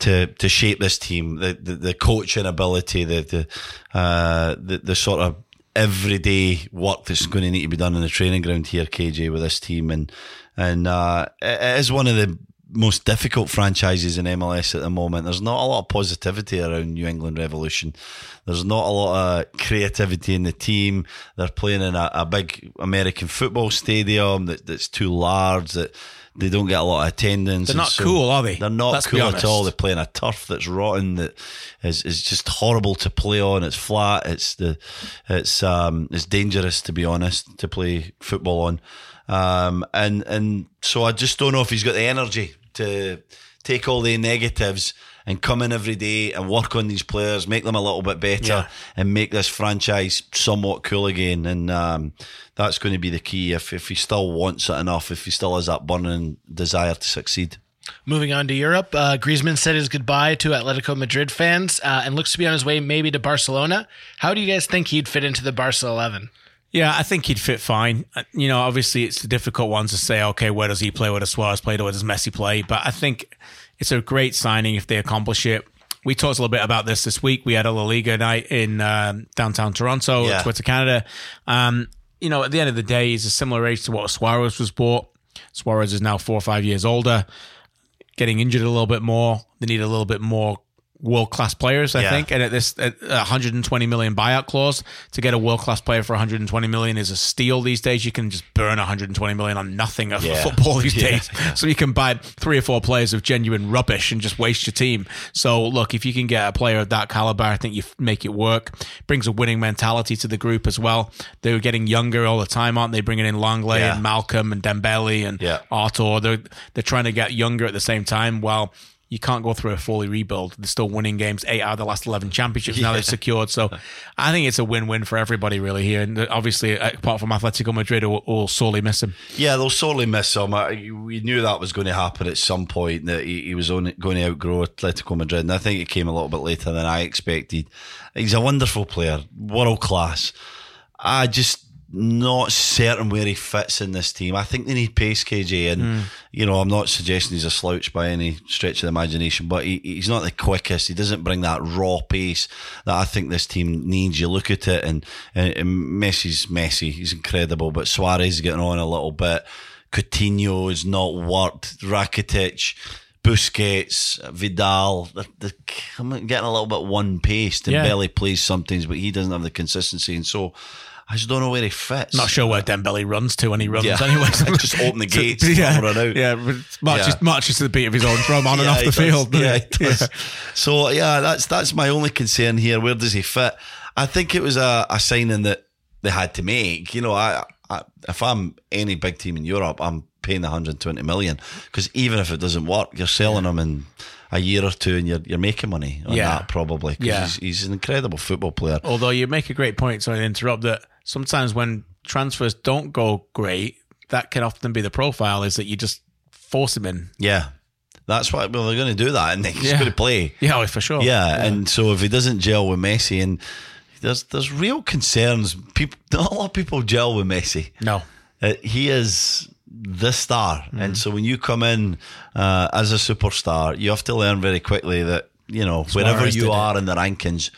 to to shape this team, the the, the coaching ability, the the, uh, the the sort of everyday work that's going to need to be done in the training ground here, KJ, with this team, and and uh, it is one of the most difficult franchises in MLS at the moment. There's not a lot of positivity around New England Revolution. There's not a lot of creativity in the team. They're playing in a, a big American football stadium that, that's too large. That they don't get a lot of attendance. They're not cool, are they? They're not Let's cool at all. They play on a turf that's rotten. That is is just horrible to play on. It's flat. It's the it's um it's dangerous to be honest to play football on. Um and and so I just don't know if he's got the energy to take all the negatives and come in every day and work on these players, make them a little bit better, Yeah. and make this franchise somewhat cool again. And um, that's going to be the key if if he still wants it enough, if he still has that burning desire to succeed. Moving on to Europe, uh, Griezmann said his goodbye to Atletico Madrid fans uh, and looks to be on his way maybe to Barcelona. How do you guys think he'd fit into the Barca 11? Yeah, I think he'd fit fine. Uh, You know, obviously it's a difficult one to say, okay, where does he play, where does Suarez play, where does Messi play? But I think it's a great signing if they accomplish it. We talked a little bit about this this week. We had a La Liga night in um, downtown Toronto, Yeah. Twitter Canada. Um, you know, at the end of the day, he's a similar age to what Suarez was bought. Suarez is now four or five years older, getting injured a little bit more. They need a little bit more world class players. I Yeah. think, and at this at 120 million buyout clause to get a world class player for 120 million is a steal these days. You can just burn 120 million on nothing of Yeah. football these Yeah, days. So you can buy three or four players of genuine rubbish and just waste your team. So look, if you can get a player of that caliber, I think you make it work. Brings a winning mentality to the group as well. They're getting younger all the time, aren't they? Bringing in Lenglet Yeah. and Malcom and Dembele and Yeah. Arthur. They're they're trying to get younger at the same time. While you can't go through a fully rebuild. They're still winning games. Eight out of the last eleven championships now they've secured. So I think it's a win-win for everybody really here. And uh, obviously, uh, apart from Atletico Madrid, will, will sorely miss him. Yeah, they'll sorely miss him. We knew that was going to happen at some point, that he, he was on, going to outgrow Atletico Madrid. And I think it came a little bit later than I expected. He's a wonderful player, world class. I just not certain where he fits in this team. I think they need pace, KJ. And, hmm. you know, I'm not suggesting he's a slouch by any stretch of the imagination, but he, he's not the quickest. He doesn't bring that raw pace that I think this team needs. You look at it, and, and, and Messi's Messi. He's incredible, but Suarez is getting on a little bit. Coutinho has not worked. Rakitic. Busquets, Vidal, they're, they're I'm getting a little bit one paced. And Yeah. Belly plays sometimes, but he doesn't have the consistency. And so I just don't know where he fits. Not sure where Dembele runs to when he runs. Yeah. Anyway, Just open the gates and yeah, run out. Yeah, marches, Yeah. marches to the beat of his own drum on and off the does. field. Yeah, does. So yeah, that's that's my only concern here. Where does he fit? I think it was a, a signing that they had to make. You know, I, I if I'm any big team in Europe, I'm paying 120 million because even if it doesn't work, you're selling him in a year or two, and you're you're making money on Yeah. that probably. 'cause Yeah. he's, he's an incredible football player. Although you make a great point, sorry to interrupt, that sometimes when transfers don't go great, that can often be the profile is that you just force him in. Yeah, that's what. Well, they're going to do that, and he's Yeah. going to play. Yeah, oh, for sure. Yeah, and so if he doesn't gel with Messi, and there's there's real concerns. People, not a lot of people gel with Messi. No. Uh, he is the star, Mm-hmm. and so when you come in uh, as a superstar, you have to learn very quickly that you know wherever you did it. are in the rankings,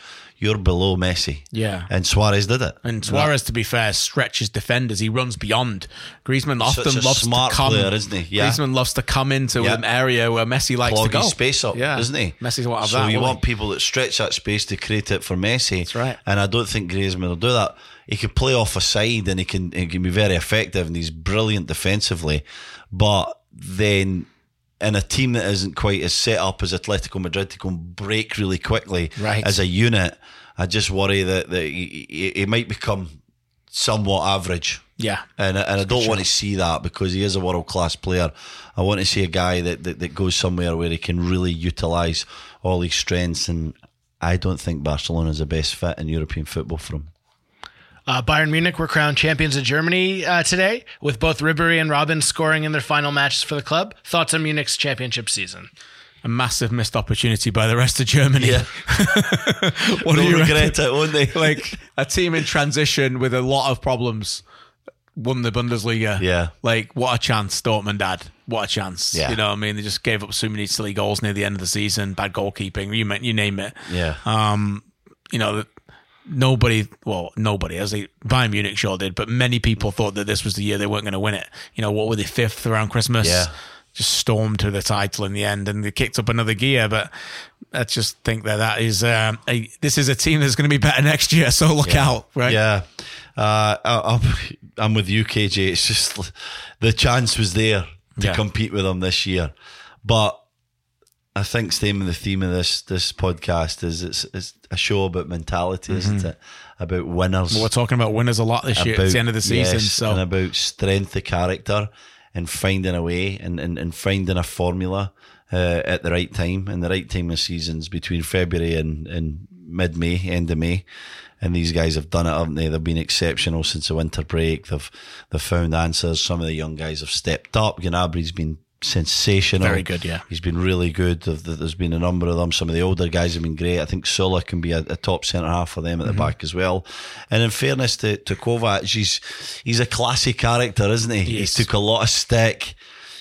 you're below Messi. Yeah. and Suarez did it. And Suarez, to be fair, stretches defenders. He runs beyond. Griezmann often Such a loves smart to come. player, isn't he? Yeah. Griezmann loves to come into Yeah. an area where Messi likes Clog to go. his space up, yeah. doesn't he? Messi's what have so that. you want he? people that stretch that space to create it for Messi. That's right. And I don't think Griezmann will do that. He can play off a side and he can he can be very effective and he's brilliant defensively, but then. In a team that isn't quite as set up as Atletico Madrid to go and break really quickly Right. as a unit, I just worry that, that he, he, might become somewhat average. Yeah. And, and I don't want to see that because he is a world class player. I want to see a guy that, that, that goes somewhere where he can really utilise all his strengths. And I don't think Barcelona is the best fit in European football for him. Uh, Bayern Munich were crowned champions of Germany uh, today, with both Ribery and Robben scoring in their final matches for the club. Thoughts on Munich's championship season? A massive missed opportunity by the rest of Germany. Yeah. what do They'll you regret reckon? it, won't they? like a team in transition with a lot of problems won the Bundesliga. Yeah. Like what a chance Dortmund had. What a chance. Yeah. You know what I mean? They just gave up so many silly goals near the end of the season, bad goalkeeping, you, ma- you name it. yeah. Um, you know, nobody, well, nobody, as they, Bayern Munich sure did, but many people thought that this was the year they weren't going to win it. You know, what were they, fifth around Christmas? Yeah. Just stormed to the title in the end and they kicked up another gear. But I just think that that is, um, a, this is a team that's going to be better next year. So look out, right? Yeah. Uh, I, I'm, I'm with you, KJ. It's just the chance was there to Yeah. compete with them this year. But I think staying the theme of this this podcast is it's, it's a show about mentality, isn't it? About winners. Mm-hmm. Well, we're talking about winners a lot this year. It's the end of the season. yes, so and about strength of character and finding a way and, and, and finding a formula uh, at the right time. And the right time of seasons between February and, and mid May, end of May. And these guys have done it, haven't they? They've been exceptional since the winter break. They've they've found answers. Some of the young guys have stepped up. Gnabry's been sensational. Very good, yeah. He's been really good. There's been a number of them. Some of the older guys have been great. I think Süle can be a, a top centre half for them at Mm-hmm. the back as well. And in fairness to, to Kovac, he's he's a classy character, isn't he? He took a lot of stick.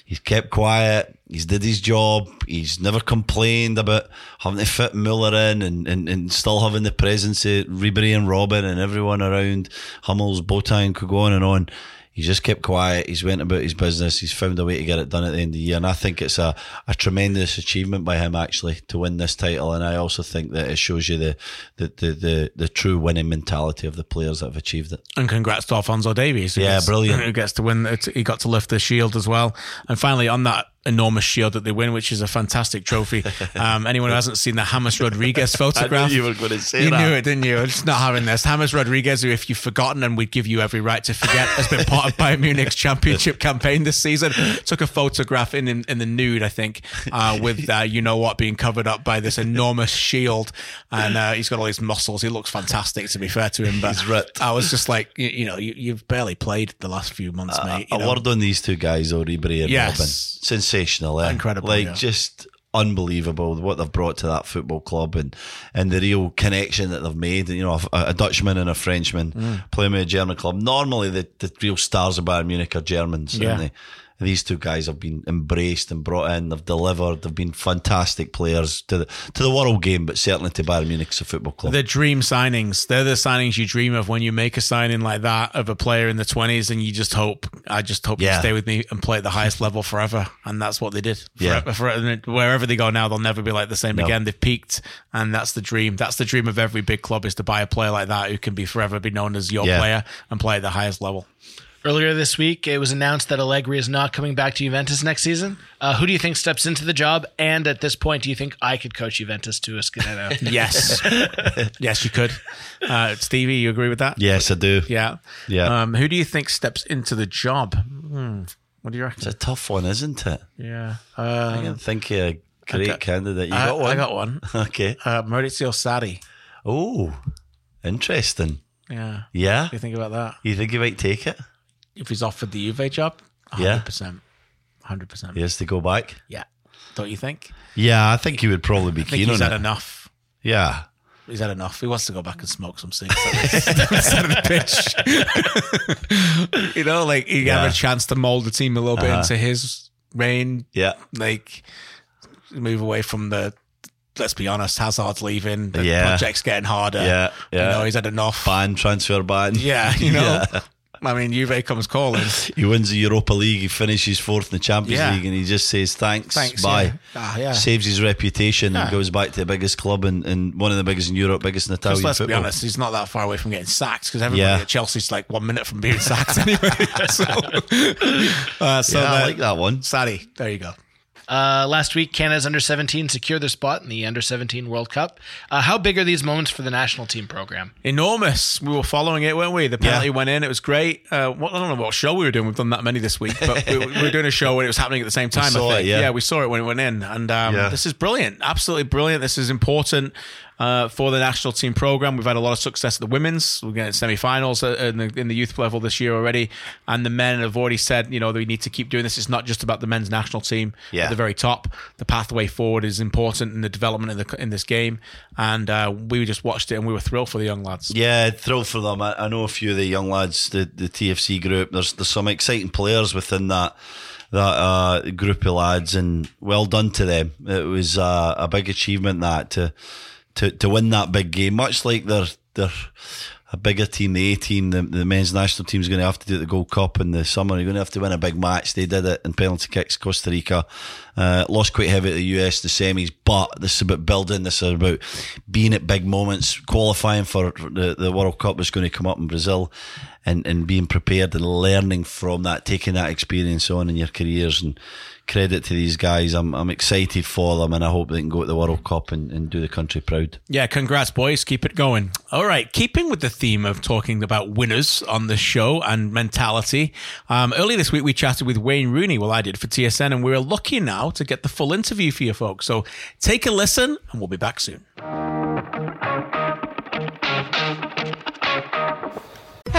He's kept quiet. He's did his job. He's never complained about having to fit Muller in and, and, and still having the presence of Ribery and Robben and everyone around. Hummels, Boateng could go on and on. He's just kept quiet. He's went about his business. He's found a way to get it done at the end of the year, and I think it's a, a tremendous achievement by him actually to win this title. And I also think that it shows you the the the the, the true winning mentality of the players that have achieved it. And congrats to Alphonso Davies. Yeah, gets- brilliant. Who gets to win? He got to lift the shield as well. And finally, on that enormous shield that they win, which is a fantastic trophy. Um, anyone who hasn't seen the James Rodriguez photograph, you were going to say you that. knew it, didn't you? It's not having this. James Rodriguez, who, if you've forgotten, and we'd give you every right to forget, has been part of Bayern Munich's championship campaign this season. Took a photograph in in, in the nude, I think, uh, with uh, you know what being covered up by this enormous shield, and uh, he's got all these muscles. He looks fantastic. To be fair to him, but. I was just like, you, you know, you, you've barely played the last few months, mate. a know. word on these two guys, Ribery and Yes. Robben. Sensational, eh? Incredible, Like, yeah. just unbelievable what they've brought to that football club and, and the real connection that they've made. You know, a, a Dutchman and a Frenchman Mm. playing with a German club. Normally, the, the real stars of Bayern Munich are Germans, Yeah. Aren't they? And these two guys have been embraced and brought in. They've delivered. They've been fantastic players to the to the world game, but certainly to Bayern Munich as a football club. The dream signings. They're the signings you dream of when you make a signing like that of a player in the 20s and you just hope, I just hope Yeah. you stay with me and play at the highest level forever. And that's what they did. Yeah. Forever- wherever they go now, they'll never be like the same No. again. They've peaked and that's the dream. That's the dream of every big club is to buy a player like that who can be forever be known as your Yeah. player and play at the highest level. Earlier this week, it was announced that Allegri is not coming back to Juventus next season. Uh, who do you think steps into the job? And at this point, do you think I could coach Juventus to a Scudetto? Yes. yes, you could. Uh, Stevie, you agree with that? yes, I do. Yeah. Yeah. Um, who do you think steps into the job? Hmm. What do you reckon? It's a tough one, isn't it? Yeah. I Uh, can think of a great got- candidate. You I, got one? I got one. okay. Uh, Maurizio Sarri. Oh, interesting. Yeah. Yeah. What do you think about that? You think he might take it? If he's offered the Juve job, 100%. Yeah. 100%. He has to go back? Yeah. Don't you think? Yeah, I think he would probably be I think keen he's on had it. enough. Yeah. He's had enough. He wants to go back and smoke some cigarettes instead of the pitch. you know, like he Yeah. have a chance to mold the team a little bit Uh-huh. into his reign. Yeah. Like move away from the. Let's be honest, Hazard's leaving. The Yeah. project's getting harder. Yeah, yeah. You know, he's had enough. Ban, transfer ban. Yeah, you know. I mean, Juve comes calling. He wins the Europa League, he finishes fourth in the Champions Yeah. League, and he just says thanks, Thanks, bye. yeah. Ah, yeah. Saves his reputation and goes back to the biggest club and, and one of the biggest in Europe, biggest in Italian let's be honest, he's not that far away from getting sacked because everybody at Chelsea's like one minute from being sacked anyway. so, uh, so yeah, I like that one. Sarri, there you go. Uh, last week, Canada's under 17 secured their spot in the under 17 World Cup. Uh, how big are these moments for the national team program? Enormous. We were following it, weren't we? The penalty went in. It was great. Uh, what, I don't know what show we were doing. We've done that many this week, but we, we were doing a show when it was happening at the same time. saw I it, think. yeah. we saw it when it went in, and um, Yeah. this is brilliant. Absolutely brilliant. This is important. Uh, for the national team program, we've had a lot of success at the women's. We're getting semi-finals in the, in the youth level this year already, and the men have already said, you know, that we need to keep doing this. It's not just about the men's national team Yeah. at the very top. The pathway forward is important in the development in the in this game, and uh, we just watched it and we were thrilled for the young lads. Yeah, thrilled for them. I, I know a few of the young lads, the, the TFC group. There's there's some exciting players within that that uh, group of lads, and well done to them. It was uh, a big achievement that to to to win that big game. Much like they're they're a bigger team, the A team, the, the men's national team is going to have to do the Gold Cup in the summer. You're going to have to win a big match. They did it in penalty kicks, Costa Rica. Uh, lost quite heavy at the US, the semis, but this is about building. This is about being at big moments, qualifying for the, the World Cup that's going to come up in Brazil and, and being prepared and learning from that, taking that experience on in your careers and credit to these guys. I'm, I'm excited for them and I hope they can go to the World Cup and, and do the country proud. Yeah, congrats, boys. Keep it going. All right, keeping with the theme of talking about winners on the show and mentality. Um, earlier this week, we chatted with Wayne Rooney. Well, I did for TSN, and we're lucky now to get the full interview for you folks. So take a listen, and we'll be back soon.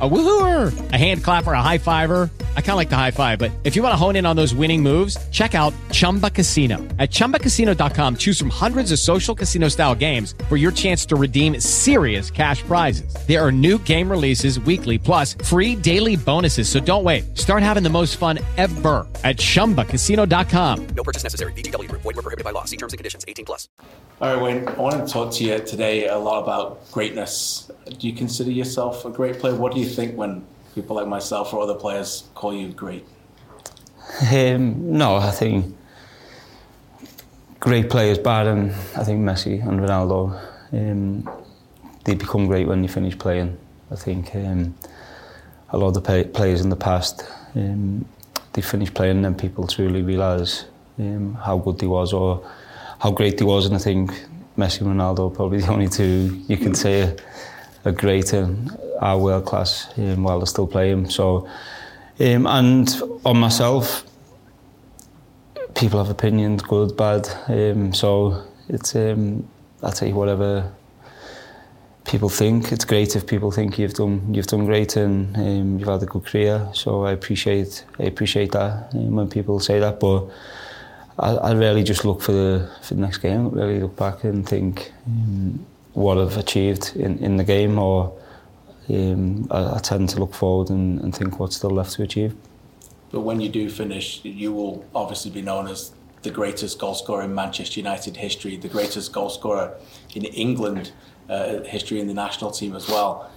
A woohooer, a hand clapper, a high fiver. I kind of like the high five, but if you want to hone in on those winning moves, check out Chumba Casino. At ChumbaCasino.com, choose from hundreds of social casino style games for your chance to redeem serious cash prizes. There are new game releases weekly, plus free daily bonuses. So don't wait. Start having the most fun ever at ChumbaCasino.com. No purchase necessary. VGW. Void were prohibited by law. See terms and conditions. 18 plus. All right, Wayne, I want to talk to you today a lot about greatness. Do you consider yourself a great player? What do you think when people like myself or other players call you great? Um, no, I think great players, barring I think Messi and Ronaldo, um, they become great when you finish playing. I think um, a lot of the players in the past, um, they finish playing and then people truly realise um, how good they was or how great they was. And I think Messi and Ronaldo are probably the only two you can say are, great and are world class um, while they're still playing. So, um, and on myself, people have opinions, good, bad. Um, so it's um, I take whatever people think. It's great if people think you've done you've done great and um, you've had a good career. So I appreciate I appreciate that um, when people say that. But I, I really just look for the for the next game. Really look back and think um, what I've achieved in, in the game, or um, I, I tend to look forward and, and think what's still left to achieve. But when you do finish, you will obviously be known as the greatest goal scorer in Manchester United history, the greatest goal scorer in England uh, history in the national team as well.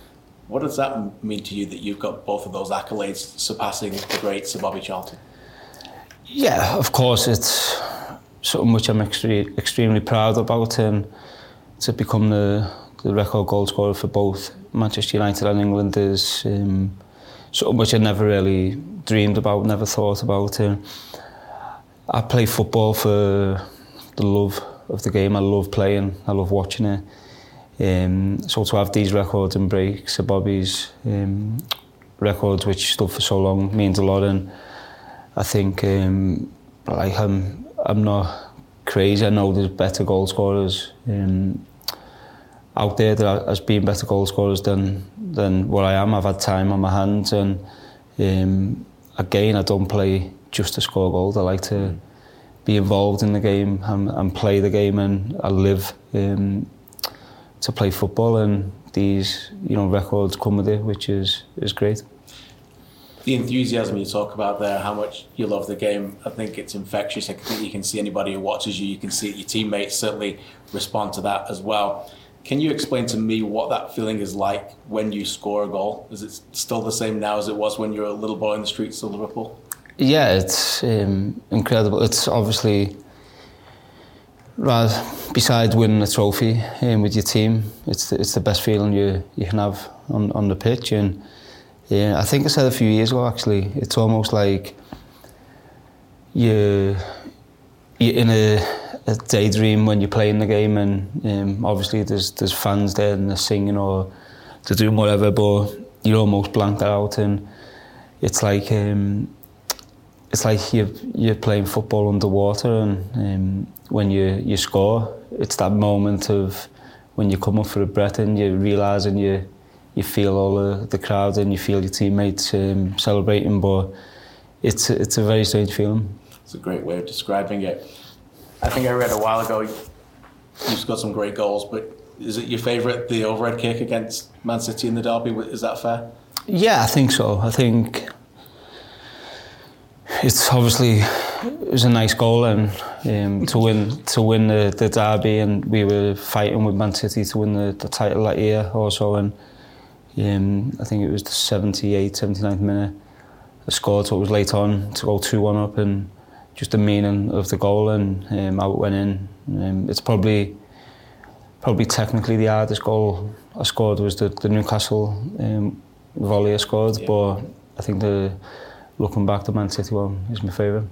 What does that mean to you that you've got both of those accolades surpassing the great Sir Bobby Charlton? Yeah, of course, it's something which I'm extre- extremely proud about, and to become the, the record goal scorer for both Manchester United and England is um, something which I never really dreamed about, never thought about. And I play football for the love of the game. I love playing. I love watching it. Um, so to have these records and breaks, Bobby's um, records, which stood for so long, means a lot. And I think um, like I'm, I'm not crazy. I know there's better goal scorers um, out there that has been better goal scorers than than what I am. I've had time on my hands, and um, again, I don't play just to score goals. I like to be involved in the game and, and play the game, and I live um, to play football. And these, you know, records come with it, which is is great. The enthusiasm you talk about there, how much you love the game, I think it's infectious. I think you can see anybody who watches you, you can see your teammates certainly respond to that as well. Can you explain to me what that feeling is like when you score a goal? Is it still the same now as it was when you were a little boy in the streets of Liverpool? Yeah, it's um, incredible. It's obviously, rather, besides winning a trophy um, with your team, it's the, it's the best feeling you, you can have on, on the pitch. And yeah, I think I said a few years ago actually, it's almost like you, you're in a, a daydream when you're playing the game, and um, obviously there's there's fans there and they're singing or they're doing whatever, but you're almost blanked out, and it's like um, it's like you're you're playing football underwater, and um, when you you score, it's that moment of when you come up for a breath and you realise and you you feel all the, the crowd and you feel your teammates um, celebrating, but it's it's a very strange feeling. It's a great way of describing it. I think I read a while ago you've scored some great goals, but is it your favourite, the overhead kick against Man City in the derby? Is that fair? Yeah, I think so. I think it's obviously it was a nice goal and um, to win to win the, the derby and we were fighting with Man City to win the, the title that year also and um, I think it was the 78 79th minute I scored so it was late on to go 2-1 up and just the meaning of the goal and um, how it went in. Um, it's probably probably technically the hardest goal I scored was the, the Newcastle um, volley I scored, yeah. but I think the looking back the Man City one is my favourite.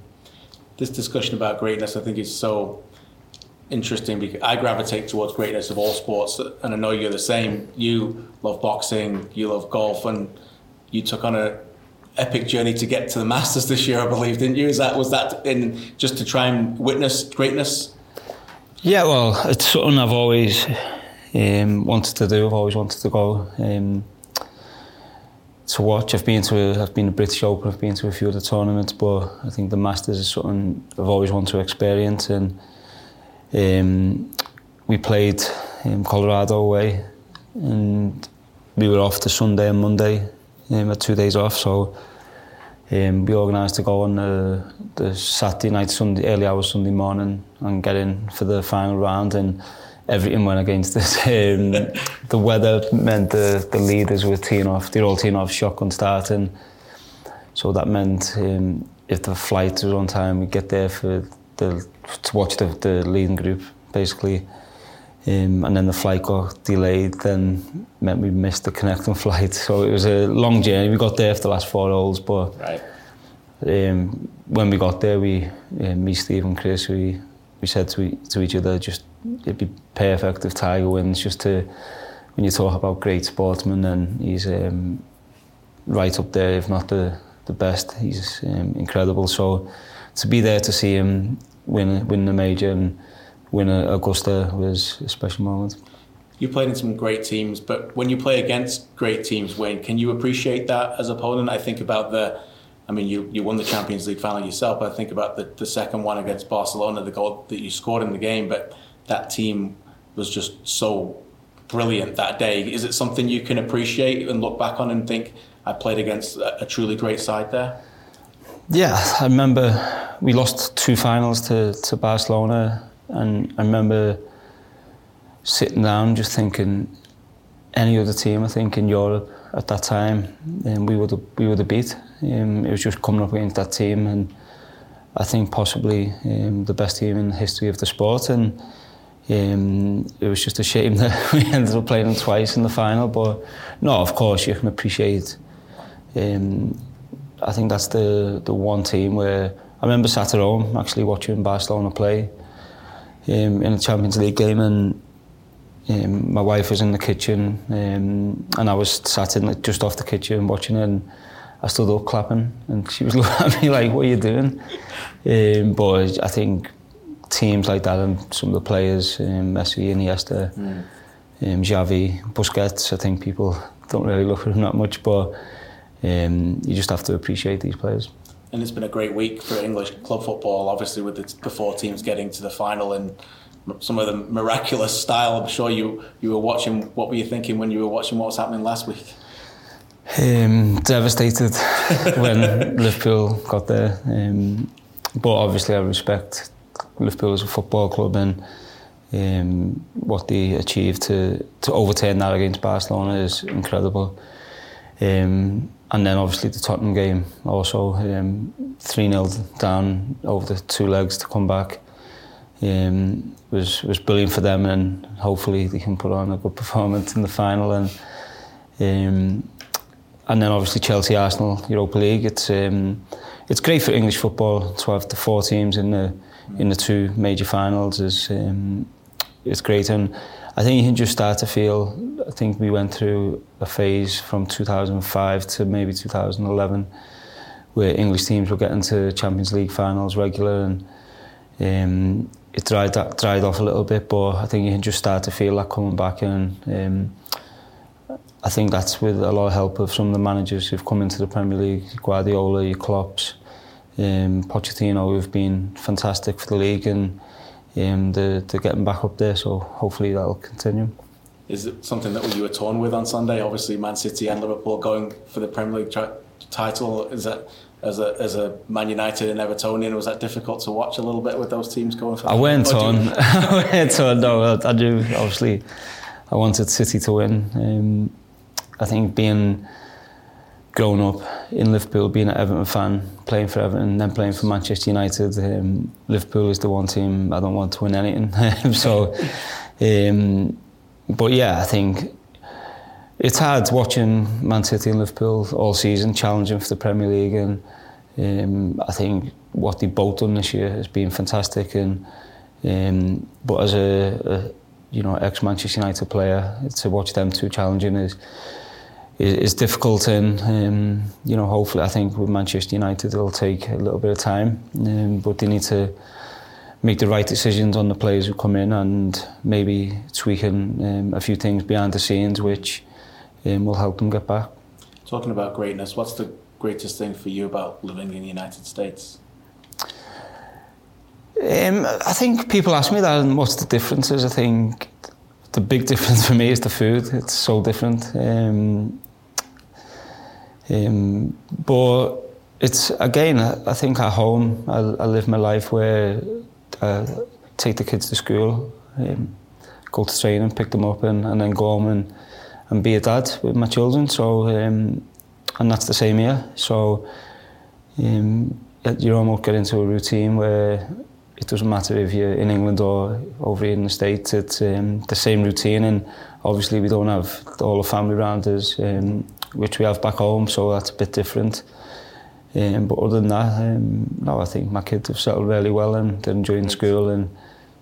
This discussion about greatness, I think, is so interesting because I gravitate towards greatness of all sports, and I know you're the same. You love boxing, you love golf, and you took on a epic journey to get to the Masters this year, I believe, didn't you? Is that was that in just to try and witness greatness? Yeah, well, it's something I've always um, wanted to do. I've always wanted to go um, to watch. I've been to a, I've been to British Open. I've been to a few other tournaments, but I think the Masters is something I've always wanted to experience. And um, we played in Colorado away, and we were off the Sunday and Monday. Um, had two days off, so um, be organised to go on the, the Saturday night, Sunday, early hours Sunday morning and get in for the final round and everything went against us. um, the weather meant the, the leaders were teeing off, they're all teeing off shotgun starting. So that meant um, if the flight was on time, we'd get there for the, to watch the, the leading group, basically. Um, and then the flight got delayed, then meant we missed the connecting flight. So it was a long journey. We got there after the last four holes, but right. um, when we got there, we, uh, me, Steve and Chris, we, we said to, e-, to each other, just it'd be perfect if Tiger wins, just to, when you talk about great sportsmen, and he's um, right up there, if not the, the best. He's um, incredible. So to be there to see him win, win the major and win Augusta was a special moment. You played in some great teams, but when you play against great teams, Wayne, can you appreciate that as opponent? I think about the, I mean, you, you won the Champions League final yourself, I think about the, the second one against Barcelona, the goal that you scored in the game, but that team was just so brilliant that day. Is it something you can appreciate and look back on and think, I played against a, a truly great side there? Yeah, I remember we lost two finals to, to Barcelona And I remember sitting down just thinking, any other team I think in Europe at that time, um, we would have, we would have beat. Um, it was just coming up against that team and I think possibly um, the best team in the history of the sport and um, it was just a shame that we ended up playing them twice in the final but no of course you can appreciate um, I think that's the the one team where I remember sat at home actually watching Barcelona play um, in a Champions League game and um, my wife was in the kitchen um, and I was sat in like, just off the kitchen watching it and I stood up clapping and she was looking at me like, what are you doing? Um, but I think teams like that and some of the players, um, Messi, Iniesta, mm. um, Xavi, Busquets, I think people don't really look at them that much, but um, you just have to appreciate these players. And it's been a great week for English club football. Obviously, with the, the four teams getting to the final and some of the miraculous style. I'm sure you you were watching. What were you thinking when you were watching what was happening last week? Um, devastated when Liverpool got there, um, but obviously I respect Liverpool as a football club and um, what they achieved to to overturn that against Barcelona is incredible. Um, And then obviously the Tottenham game also, um 3-0 down over the two legs to come back. Um, was was brilliant for them and hopefully they can put on a good performance in the final and um, and then obviously Chelsea Arsenal Europa League it's um, it's great for English football to have the four teams in the in the two major finals is um, it's great and I think you can just start to feel, I think we went through a phase from 2005 to maybe 2011 where English teams were getting to Champions League finals regular and um, it dried, dried off a little bit but I think you can just start to feel that coming back and um, I think that's with a lot of help of some of the managers who've come into the Premier League, Guardiola, your Klopps, um, Pochettino, who've been fantastic for the league and um, they're, they're getting back up there so hopefully that'll continue. Is it something that you were torn with on Sunday? Obviously, Man City and Liverpool going for the Premier League title. Is that as a as a Man United and Evertonian was that difficult to watch a little bit with those teams going for? I went on. I went on. No, I do. Obviously, I wanted City to win. Um, I think being growing up in Liverpool, being an Everton fan, playing for Everton, then playing for Manchester United. Um, Liverpool is the one team I don't want to win anything. so, um, but yeah, I think it's hard watching Man City and Liverpool all season, challenging for the Premier League, and um, I think what they've both done this year has been fantastic. And um, but as a, a you know ex Manchester United player, to watch them two challenging is is, is difficult. And um, you know, hopefully, I think with Manchester United, it'll take a little bit of time, um, but they need to make the right decisions on the players who come in and maybe tweaking um, a few things behind the scenes, which um, will help them get back. Talking about greatness, what's the greatest thing for you about living in the United States? Um, I think people ask me that and what's the differences. I think the big difference for me is the food. It's so different. Um, um, but it's again, I, think at home, I, I live my life where I take the kids to school, um, go to training, pick them up, and, and then go home and, and be a dad with my children. So, um, and that's the same here. So, um, you almost get into a routine where it doesn't matter if you're in England or over in the States, it's um, the same routine and obviously we don't have all the family around us, um, which we have back home, so that's a bit different. Um, but other than that, um, no, I think my kids have settled really well and they're enjoying school and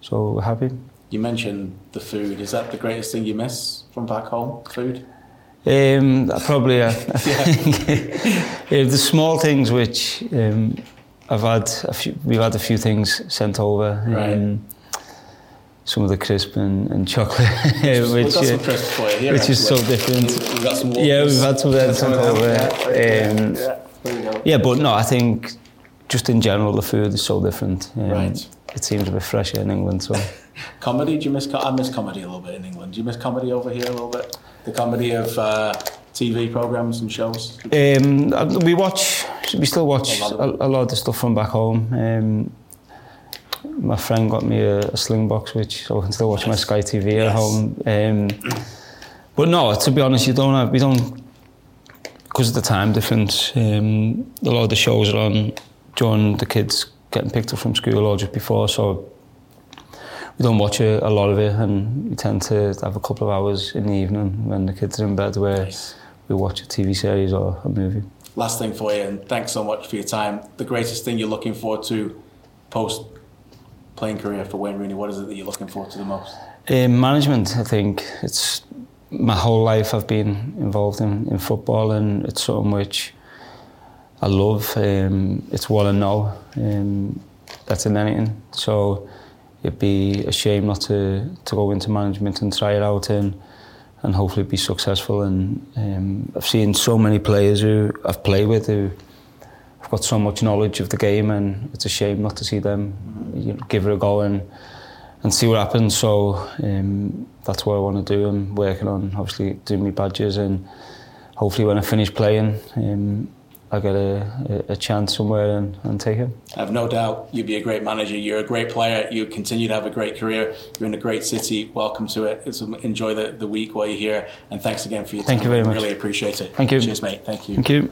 so we're happy. You mentioned the food. Is that the greatest thing you miss from back home, food? Um, probably, uh, I think the small things which um, I've had few, we've had a few things sent over. Right. Um, some of the crisp and, and chocolate, which, We've got some uh, crisps for you here, which is so different. We've got some yeah, we've had some of that Some over. yeah. Um, Yeah, there yeah, but no, I think just in general the food is so different. Um, Right. It seems a bit fresher in England, so. Comedy? Do you miss? Co- I miss comedy a little bit in England. Do you miss comedy over here a little bit? The comedy of uh, TV programs and shows. Um, we watch, we still watch A lot a, of a lot of the stuff from back home. Um, my friend got me a, a Slingbox, which so I can still watch my Sky TV at home. Um, but no, to be honest, you don't have, we don't, because of the time difference, um, a lot of the shows are on during the kids getting picked up from school or just before, so we don't watch a, a lot of it and we tend to have a couple of hours in the evening when the kids are in bed where we watch a TV series or a movie. Last thing for you, and thanks so much for your time. The greatest thing you're looking forward to post playing career for Wayne Rooney. What is it that you're looking forward to the most? Um, management, I think it's my whole life I've been involved in, in football and it's something which I love. Um, it's what I know. Um, that's in anything. So it'd be a shame not to, to go into management and try it out and and hopefully be successful. And um, I've seen so many players who I've played with who have got so much knowledge of the game, and it's a shame not to see them you know, give it a go and and see what happens. So um, that's what I want to do. I'm working on obviously doing my badges, and hopefully when I finish playing, um, I get a, a, chance somewhere and, and take it. I have no doubt you'd be a great manager. You're a great player. You continue to have a great career. You're in a great city. Welcome to it. It's, enjoy the, the week while you're here. And thanks again for your Thank time. you very much. Really appreciate it. Thank you. Cheers, mate. Thank you. Thank you.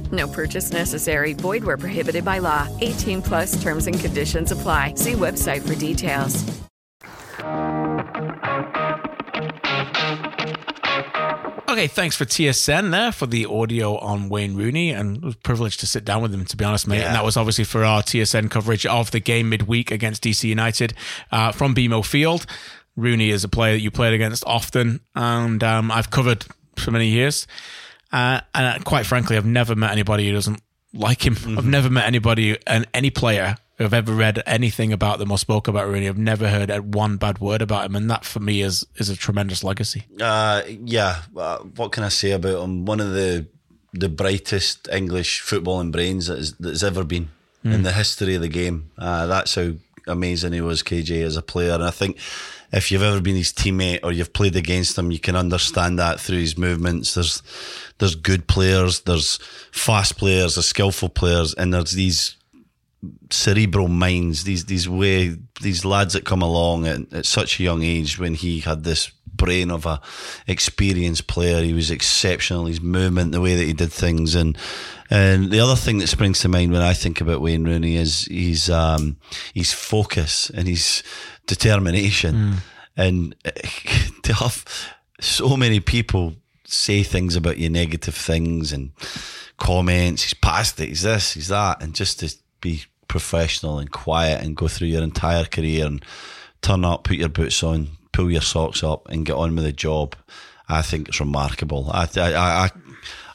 No purchase necessary. Void where prohibited by law. 18 plus terms and conditions apply. See website for details. Okay, thanks for TSN there for the audio on Wayne Rooney, and it was a privilege to sit down with him, to be honest, mate. Yeah. And that was obviously for our TSN coverage of the game midweek against DC United uh, from BMO Field. Rooney is a player that you played against often, and um, I've covered for many years. Uh, and quite frankly, I've never met anybody who doesn't like him. I've never met anybody and any player who have ever read anything about them or spoke about Rooney. I've never heard one bad word about him, and that for me is is a tremendous legacy. Uh, yeah, uh, what can I say about him? One of the the brightest English footballing brains that has, that's ever been in Mm. the history of the game. Uh, that's how amazing he was, KJ, as a player. And I think if you've ever been his teammate or you've played against him, you can understand that through his movements. There's there's good players, there's fast players, there's skillful players, and there's these cerebral minds, these these way these lads that come along at, at such a young age when he had this brain of a experienced player. He was exceptional. His movement, the way that he did things, and and the other thing that springs to mind when I think about Wayne Rooney is um, his focus and his determination, hmm. and to have so many people say things about you, negative things and comments. He's past it. He's this. He's that, and just to be professional and quiet and go through your entire career and turn up, put your boots on, pull your socks up, and get on with the job. I think it's remarkable. I I I,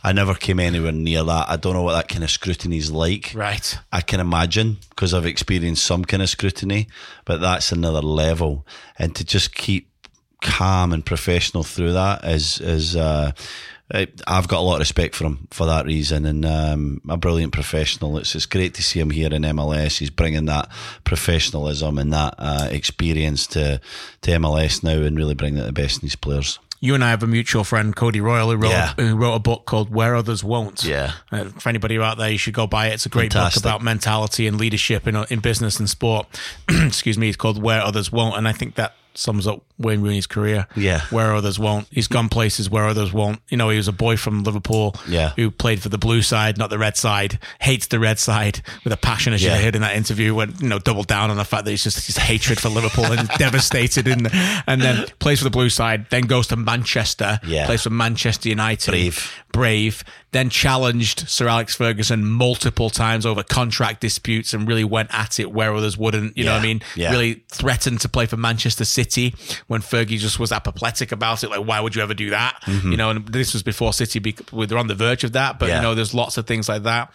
I never came anywhere near that. I don't know what that kind of scrutiny is like. Right. I can imagine because I've experienced some kind of scrutiny, but that's another level. And to just keep calm and professional through that is is uh, I've got a lot of respect for him for that reason, and um, a brilliant professional. It's it's great to see him here in MLS. He's bringing that professionalism and that uh, experience to to MLS now, and really bringing out the best in his players. You and I have a mutual friend, Cody Royle, who wrote, Yeah. who wrote a book called Where Others Won't. Yeah. Uh, for anybody out there, you should go buy it. It's a great Fantastic. book about mentality and leadership in, in business and sport. Excuse me. It's called Where Others Won't. And I think that sums up Wayne Rooney's career. Yeah. Where others won't. He's gone places where others won't. You know, he was a boy from Liverpool Yeah. who played for the blue side, not the red side, hates the red side with a passion, as Yeah. you heard in that interview, when, you know, doubled down on the fact that he's just his hatred for Liverpool and devastated. In, and then plays for the blue side, then goes to Manchester, Yeah. plays for Manchester United. Brave. Brave. Then challenged Sir Alex Ferguson multiple times over contract disputes and really went at it where others wouldn't. You know what I mean? Yeah. Really threatened to play for Manchester City when Fergie just was apoplectic about it. Like, why would you ever do that? You know, and this was before City be, were on the verge of that. But, Mm-hmm. Yeah. you know, there's lots of things like that.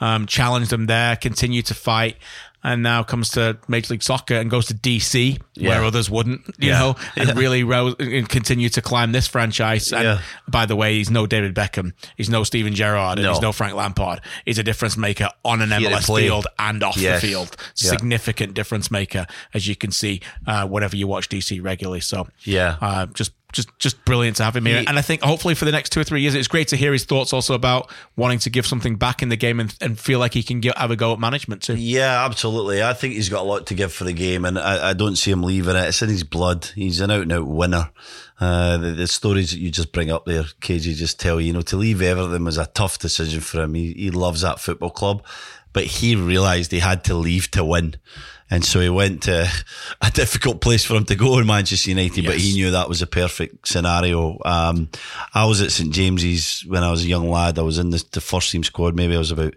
Um, challenged them there, continued to fight. And now comes to Major League Soccer and goes to DC where others wouldn't, you Yeah. know, and Yeah. really rose and continue to climb this franchise. And Yeah. by the way, he's no David Beckham, he's no Steven Gerrard, and No. he's no Frank Lampard. He's a difference maker on an MLS field and off Yes. the field. Yeah. Significant difference maker, as you can see uh, whenever you watch DC regularly. So Yeah. uh, just just just brilliant to have him here. He- and I think hopefully for the next two or three years, it's great to hear his thoughts also about wanting to give something back in the game and, and feel like he can get, have a go at management too. Yeah, absolutely. I think he's got a lot to give for the game, and I, I don't see him leaving it. It's in his blood. He's an out and out winner. Uh, the, the stories that you just bring up there, KJ, just tell you, you know, to leave Everton was a tough decision for him. He, he loves that football club, but he realised he had to leave to win. And so he went to a difficult place for him to go in Manchester United, but he knew that was a perfect scenario. Um, I was at St James's when I was a young lad. I was in the, the first team squad. Maybe I was about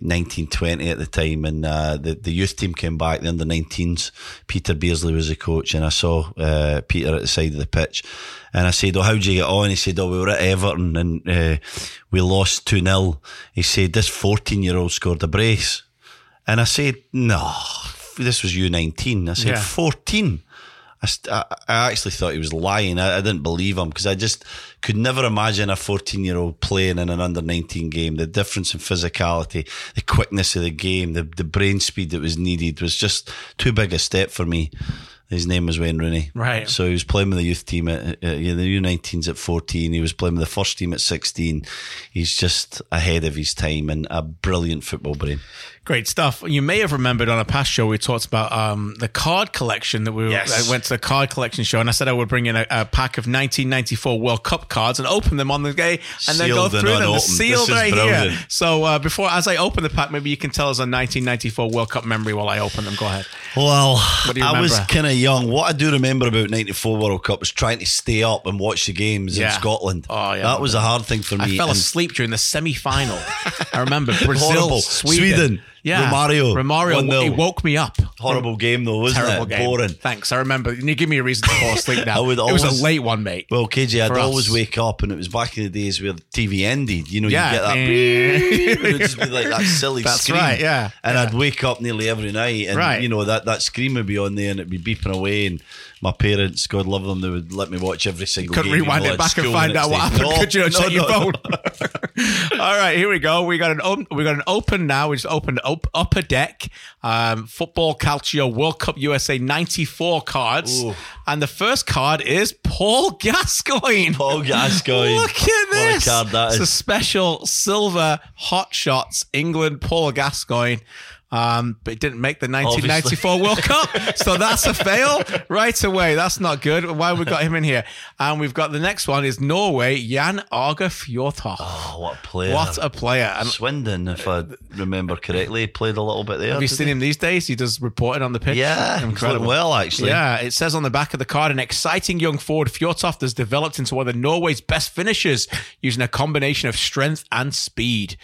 1920 at the time, and uh, the the youth team came back, the under 19s. Peter Beardsley was the coach, and I saw uh, Peter at the side of the pitch, and I said, "Oh, how'd you get on?" He said, "Oh, we were at Everton and uh, we lost two 0 He said, "This 14 year old scored a brace," and I said, "No, this was U19." I said, Yeah. 14." I, st- I actually thought he was lying. I, I didn't believe him because I just could never imagine a 14 year old playing in an under 19 game. The difference in physicality, the quickness of the game, the, the brain speed that was needed was just too big a step for me. His name was Wayne Rooney. Right. So he was playing with the youth team at, uh, yeah, the U19s at 14. He was playing with the first team at 16. He's just ahead of his time and a brilliant football brain. Great stuff. You may have remembered on a past show we talked about um, the card collection that we Yes. I went to the card collection show and I said I would bring in a, a pack of 1994 World Cup cards and open them on the day and then go through them. Sealed This right here. So uh, before, as I open the pack, maybe you can tell us a 1994 World Cup memory while I open them. Go ahead. Well, What do you I was kind of young. What I do remember about '94 World Cup was trying to stay up and watch the games Yeah. in Scotland. Oh, yeah. that was a hard thing for me. I fell and asleep during the semi-final. I remember Brazil, Horrible. Sweden. Sweden. Yeah, Romario. Romario. 1-0. He woke me up. Horrible game though, wasn't Terrible it? game. Boring. Thanks. I remember. You give me a reason to fall asleep now. I would it was a late one, mate. Well, KJ, I'd always wake up, and it was back in the days where the TV ended. You know, Yeah. you get that. It would just be like that silly That's scream. right, yeah, And yeah. I'd wake up nearly every night, and Right. you know that that scream would be on there, and it'd be beeping away, and. My parents, God love them, they would let me watch every single Couldn't game. rewind it back and find out what happened. No, Could you not no, check your no, phone? All right, here we go. We got an op- we got an open now. We just opened up, Upper Deck um, Football Calcio World Cup USA 94 cards. Ooh. And the first card is Paul Gascoigne. Paul Gascoigne. Look at What a this. card that it's a special silver Hot Shots England Paul Gascoigne. Um, but it didn't make the 1994 World Cup, so that's a fail right away. That's not good. Why we got him in here? And we've got the next one is Norway, Jan Åge Fjørtoft. Oh, what a player. What a player! And Swindon, if I remember correctly, played a little bit there. have you seen he? him these days? He does reporting on the pitch. Yeah, incredible. well, actually. Yeah, it says on the back of the card, an exciting young forward Fjordhoff has developed into one of Norway's best finishers using a combination of strength and speed.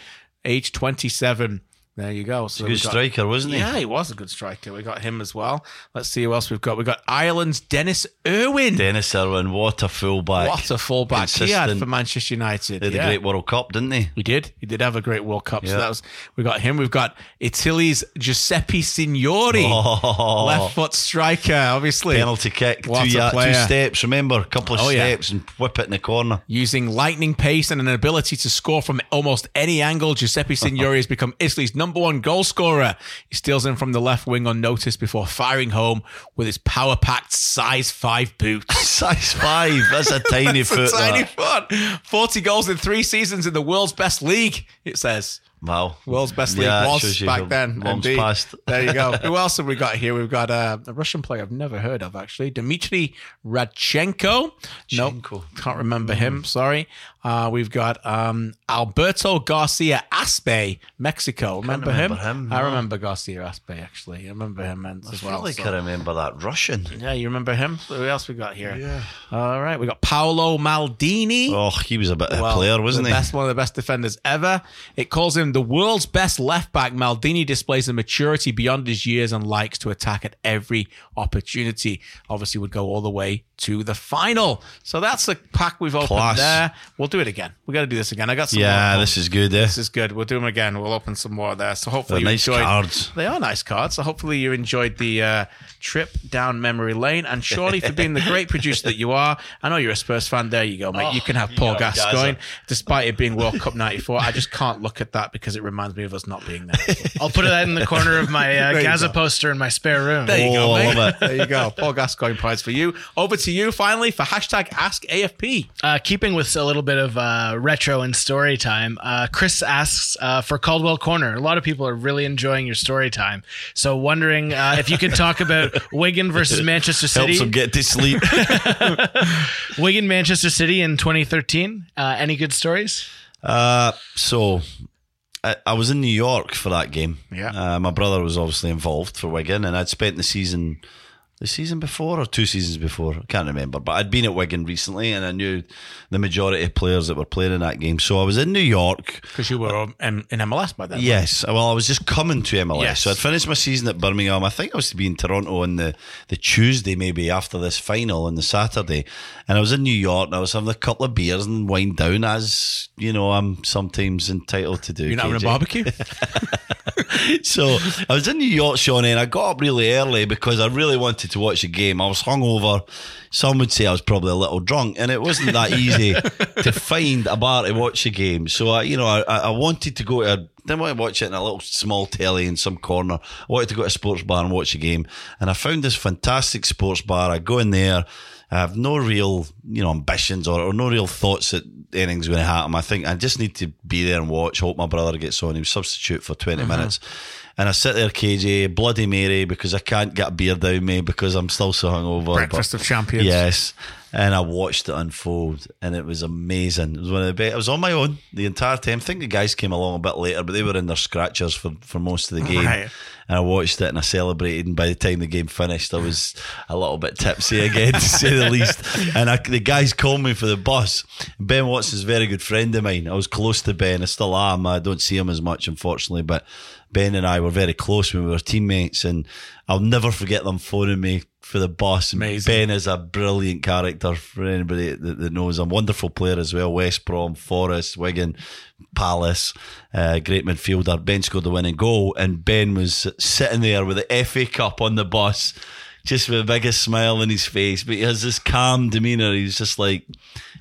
Age 27. There you go. So a good got- striker, wasn't he? Yeah, he was a good striker. We got him as well. Let's see who else we've got. We've got Ireland's Denis Irwin. Denis Irwin, what a fullback. What a fullback he had for Manchester United. They had yeah. a great World Cup, didn't they? He did. He did have a great World Cup. So that was we got him. We've got Italy's Giuseppe Signori, Oh. left foot striker. Obviously, Penalty kick, What two, a ya- two steps. Remember, a couple of Oh, yeah. steps and whip it in the corner. Using lightning pace and an ability to score from almost any angle, Giuseppe Signori has become Italy's number one goal scorer. He steals in from the left wing unnoticed before firing home with his power packed size five boots. Size five. That's a tiny It's a tiny foot. 40 goals in three seasons in the world's best league, it says. Wow. World's best league Yeah, was back then. Indeed. passed. There you go. Who else have we got here? We've got uh, a Russian player I've never heard of actually, Dmitry Radchenko. Nope, can't remember him. Sorry. Uh, we've got um, Alberto Garcia Aspe, Mexico. Remember, remember him? him, I remember Garcia Aspe actually. I remember him I as well. like so- I remember that Russian. Yeah, you remember him? Who else we got here? Yeah. All right, we got Paolo Maldini. Oh, he was a bit of a player, wasn't he? Best, one of the best defenders ever. It calls him the world's best left back. Maldini displays a maturity beyond his years and likes to attack at every opportunity. Obviously, would go all the way to the final. So that's the pack we've opened Class. there. We'll do it again. We got to do this again. I got some. Yeah, more. this is good. Eh? This is good. We'll do them again. We'll open some more there. So hopefully They're you nice enjoyed. cards. They are nice cards. So hopefully you enjoyed the uh, trip down memory lane. And surely for being the great producer that you are, I know you're a Spurs fan. There you go, mate. you can have Paul Oh, yeah, Gascoigne, despite it being World Cup '94. I just can't look at that because it reminds me of us not being there. I'll put that in the corner of my uh, Gazza go. poster in my spare room. There you Oh, go, I mate. There you go. Paul Gascoigne prize for you. Over to you finally for hashtag Ask AFP. Uh, keeping with a little bit of uh, retro and story time, uh, Chris asks uh, for Caldwell Corner. A lot of people are really enjoying your story time. So, wondering uh, if you could talk about Wigan versus Manchester City. Helps him get to sleep. Wigan, Manchester City in 2013. Uh, any good stories? Uh, so I, I was in New York for that game. Yeah. Uh, my brother was obviously involved for Wigan, and I'd spent the season, the season before or two seasons before, I can't remember. But I'd been at Wigan recently, and I knew the majority of players that were playing in that game. So I was in New York. Because you were um, in, in MLS by then. Yes, well, I was just coming to MLS. Yes. So I'd finished my season at Birmingham. I think I was to be in Toronto on the, the Tuesday, maybe after this final on the Saturday. And I was in New York and I was having a couple of beers and wind down, as you know, I'm sometimes entitled to do. You're not having a barbecue? So I was in New York, Shawnee, and I got up really early because I really wanted to watch a game. I was hungover. Some would say I was probably a little drunk, and it wasn't that easy to find a bar to watch a game. So I, you know, I, I wanted to go to. A, didn't want to watch it in a little small telly in some corner. I wanted to go to a sports bar and watch a game, and I found this fantastic sports bar. I go in there. I have no real, you know, ambitions or, or no real thoughts that anything's going to happen. I think I just need to be there and watch. Hope my brother gets on. He was substitute for 20 Uh-huh. minutes. And I sit there, KJ, Bloody Mary, because I can't get a beer down me because I'm still so hungover. Breakfast But- of Champions. Yes. And I watched it unfold and it was amazing. It was one of the best. I was on my own the entire time. I think the guys came along a bit later, but they were in their scratchers for, for most of the game. Right. And I watched it and I celebrated. And by the time the game finished, I was a little bit tipsy again, to say the least. And I, the guys called me for the bus. Ben Watson's a very good friend of mine. I was close to Ben. I still am. I don't see him as much, unfortunately. But Ben and I were very close when we were teammates. And I'll never forget them phoning me for the bus. Amazing. Ben is a brilliant character for anybody that, that knows. him. wonderful player as well. West Brom, Forest, Wigan, Palace, uh, great midfielder. Ben scored the winning goal, and Ben was sitting there with the FA Cup on the bus. Just with the biggest smile on his face, but he has this calm demeanour. He's just like,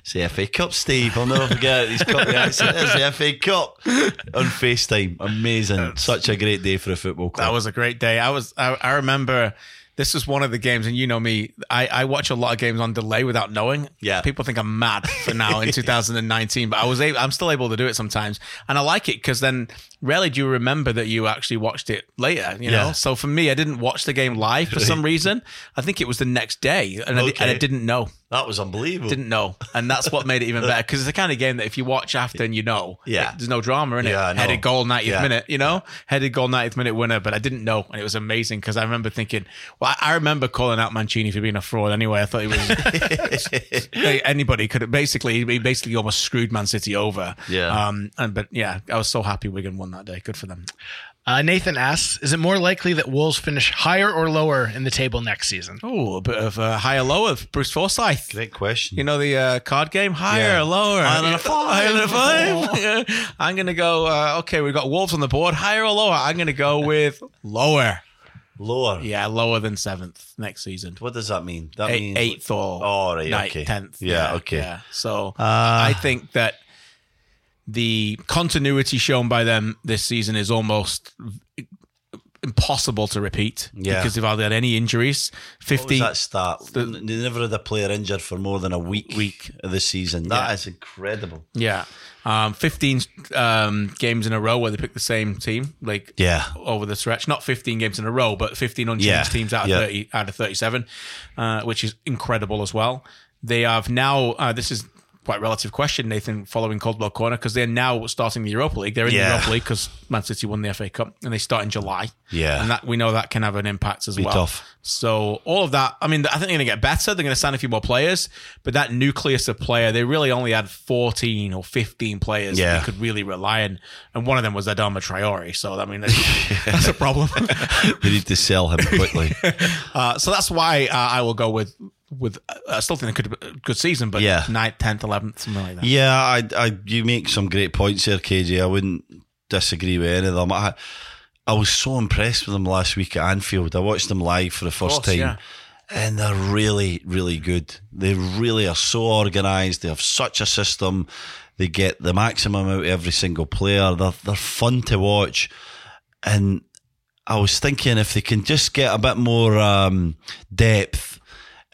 it's the FA Cup, Steve. I'll never forget it. He's got the accent. It's the FA Cup on FaceTime. Amazing. Such a great day for a football club. That was a great day. I was I, I remember this was one of the games, and you know me, I, I watch a lot of games on delay without knowing. Yeah. People think I'm mad for now in 2019, but I was able, I'm still able to do it sometimes. And I like it because then rarely do you remember that you actually watched it later, you know? Yeah. So for me, I didn't watch the game live for some reason. I think it was the next day and, I, and I didn't know. That was unbelievable. Didn't know. And that's what made it even better because it's the kind of game that if you watch after and you know, Yeah. there's no drama in it. Yeah. Headed goal 90th Yeah. minute, you know, headed goal 90th minute winner, but I didn't know. And it was amazing because I remember thinking, well, I I remember calling out Mancini for being a fraud anyway. I thought he was anybody could have basically, he basically almost screwed Man City over. Yeah. Um, and, but yeah, I was so happy Wigan won that day. Good for them. Uh, Nathan asks, is it more likely that Wolves finish higher or lower in the table next season? Oh, a bit of uh, higher lower, Bruce Forsyth. Great question. You know the uh, card game, higher Yeah. or lower? Higher than a five. Higher than a five. Yeah. I'm gonna go. Uh, okay, we've got Wolves on the board. Higher or lower? I'm gonna go with lower. Lower. Yeah, lower than seventh next season. What does that mean? That Eight- means eighth or oh, right, ninth, okay. tenth. Yeah, okay. Yeah. So Uh, I think that the continuity shown by them this season is almost impossible to repeat Yeah. because they've hardly had any injuries. Fifty. that start? they never had a player injured for more than a week. Week. of the season. That Yeah. is incredible. Yeah. Um, 15 um, games in a row where they pick the same team, like Yeah. over the stretch. Not 15 games in a row, but 15 unchanged Yeah. teams out of Yeah. 30 out of 37, uh, which is incredible as well. They have now. Uh, this is quite relative question, Nathan. Following Caldwell Corner because they're now starting the Europa League. They're in the Europa League because Man City won the FA Cup and they start in July. Yeah. and that we know that can have an impact as Be well. tough. So all of that, I mean, I think they're going to get better. They're going to sign a few more players, but that nucleus of player, they really only had 14 or 15 players that Yeah. they could really rely on, and one of them was Adama Traore. So I mean, that's, that's a problem. they need to sell him quickly. uh, so that's why uh, I will go with with. Uh, I still think it could be a good season, but Yeah. ninth, tenth, eleventh, something like that. Yeah, I, I, you make some great points there, KJ. I wouldn't disagree with any of them. I, I was so impressed with them last week at Anfield. I watched them live for the first course, time. yeah. And they're really, really good. They really are so organised. They have such a system. They get the maximum out of every single player. They're, they're fun to watch. And I was thinking if they can just get a bit more um, depth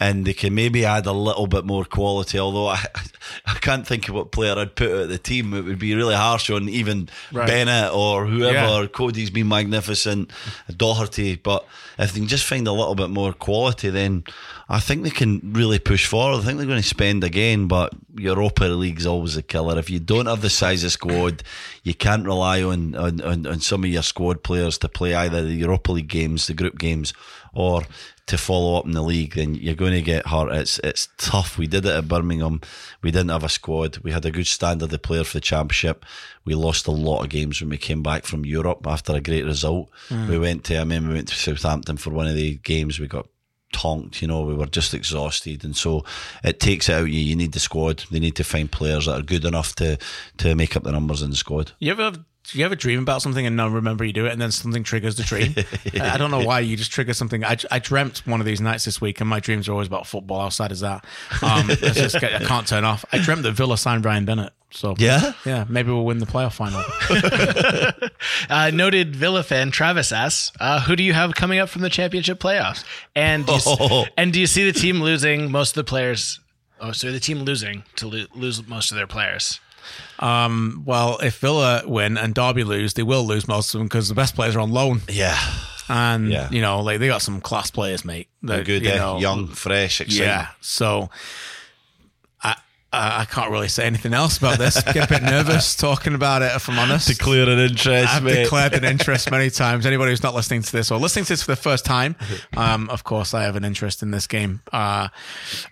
and they can maybe add a little bit more quality, although I, I can't think of what player I'd put at the team. It would be really harsh on even Right. Bennett or whoever. Yeah. Cody's been magnificent, Doherty. But if they can just find a little bit more quality, then I think they can really push forward. I think they're going to spend again, but Europa League's always a killer. If you don't have the size of squad, you can't rely on, on, on, on some of your squad players to play either the Europa League games, the group games, or to follow up in the league, then you're going to get hurt. It's it's tough. We did it at Birmingham. We didn't have a squad. We had a good standard of player for the championship. We lost a lot of games when we came back from Europe after a great result. Mm. We went to I mean we went to Southampton for one of the games. We got tonked, you know, we were just exhausted and so it takes it out you. You need the squad. They need to find players that are good enough to to make up the numbers in the squad. You ever do you ever dream about something and not remember you do it, and then something triggers the dream? I I don't know why you just trigger something. I, I dreamt one of these nights this week, and my dreams are always about football. Outside is that, um, just, I can't turn off. I dreamt that Villa signed Ryan Bennett. So Yeah? yeah, maybe we'll win the playoff final. Uh, noted Villa fan Travis asks, uh, "Who do you have coming up from the championship playoffs?" And do you, Oh. and do you see the team losing most of the players? Oh, so the team losing to lo- lose most of their players. Um, well, if Villa win and Derby lose, they will lose most of them because the best players are on loan, Yeah. and Yeah. you know, like they got some class players, mate. They're good, you eh? know, young, fresh, exciting. Yeah. So I I can't really say anything else about this. Get a bit nervous talking about it, if I'm honest. Declare an interest, I've mate. declared an interest many times. Anybody who's not listening to this or listening to this for the first time, um, of course, I have an interest in this game. Uh,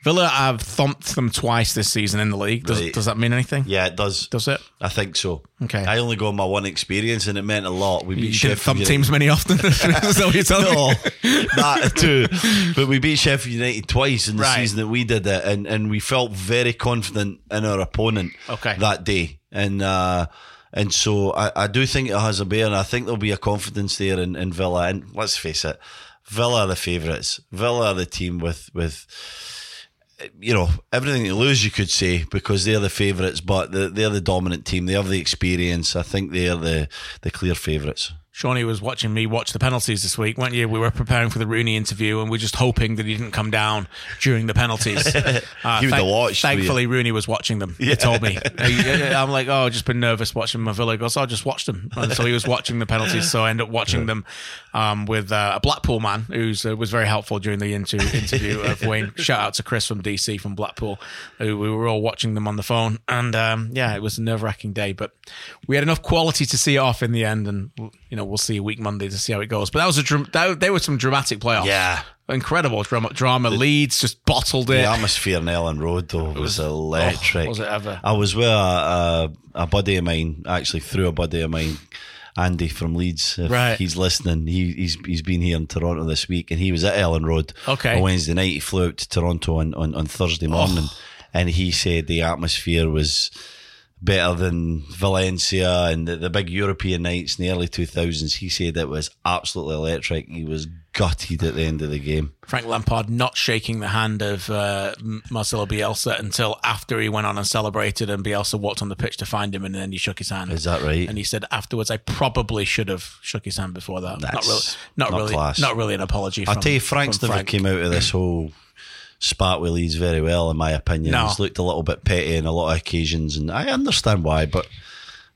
Villa, I've thumped them twice this season in the league. Does, Right. does that mean anything? Yeah, it does. Does it? I think so. Okay. I only go on my one experience, and it meant a lot. We beat You Sheffield thump United. teams many often. What you're telling me? That too. But we beat Sheffield United twice in the Right. season that we did it, and, and we felt very confident in our opponent Okay. that day. And uh, and so I, I do think it has a bear, and I think there'll be a confidence there in, in Villa. And let's face it, Villa are the favourites. Villa are the team with with you know everything to lose. You could say because they're the favourites, but they're, they're the dominant team. They have the experience. I think they're the the clear favourites. Shawnee was watching me watch the penalties this week, weren't you? We were preparing for the Rooney interview, and we are just hoping that he didn't come down during the penalties. Uh, You have watched, Thankfully, Rooney was watching them. He told me. I'm like, oh, I've just been nervous watching my Villa. He goes, oh, just watched them. And so he was watching the penalties. So I ended up watching them um, with uh, a Blackpool man who uh, was very helpful during the inter- interview of Wayne. Shout out to Chris from DC from Blackpool, who we were all watching them on the phone. And um, yeah, it was a nerve wracking day, but we had enough quality to see it off in the end. And you know, we'll see a week Monday to see how it goes. But that was a that, they were some dramatic playoffs. Yeah. incredible drama. Drama Leeds just bottled it. The atmosphere in Elland Road though was, oh, electric. oh, was it ever? I was with a, a, a buddy of mine, actually through a buddy of mine, Andy from Leeds. Right. he's listening, he, he's he's been here in Toronto this week, and he was at Elland Road. Okay. on Wednesday night. He flew out to Toronto on on, on Thursday morning, oh. and he said the atmosphere was better than Valencia and the, the big European nights in the early 2000s. He said it was absolutely electric. He was gutted at the end of the game. Frank Lampard not shaking the hand of uh, Marcelo Bielsa until after he went on and celebrated, and Bielsa walked on the pitch to find him, and then he shook his hand. Is that right? And he said afterwards, "I probably should have shook his hand before that. not really, not, not really, class. not really an apology." I'll tell you, Frank's never Frank. came out of this whole spat with Leeds very well, in my opinion. No. He's looked a little bit petty on a lot of occasions, and I understand why, but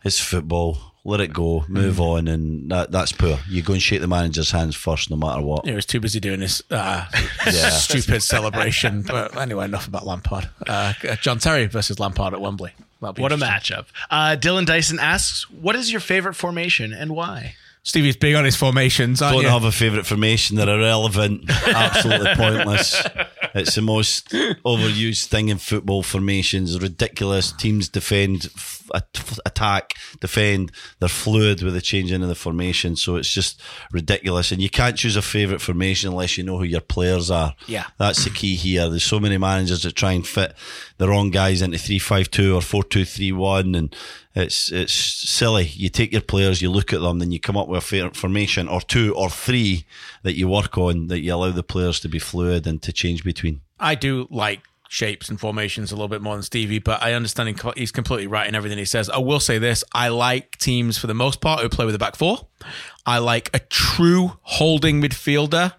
it's football. Let it go, move Mm. on, and that, that's poor. You go and shake the manager's hands first, no matter what. He was too busy doing this uh, Yeah. stupid celebration. But anyway, enough about Lampard. Uh, John Terry versus Lampard at Wembley. What a interesting. matchup. Uh, Dylan Dyson asks, "What is your favorite formation and why?" Stevie's big on his formations. Aren't Don't you? have a favourite formation. They're irrelevant, absolutely pointless. It's the most overused thing in football. Formations ridiculous. Teams defend, f- attack, defend. They're fluid with the changing of the formation, so it's just ridiculous. And you can't choose a favourite formation unless you know who your players are. Yeah. that's the key here. There's so many managers that try and fit the wrong guys into three five two or four two three one, and it's it's silly. You take your players, you look at them, then you come up with a formation or two or three that you work on that you allow the players to be fluid and to change between. I do like shapes and formations a little bit more than Stevie, but I understand he's completely right in everything he says. I will say this I like teams for the most part who play with a back four. I like a true holding midfielder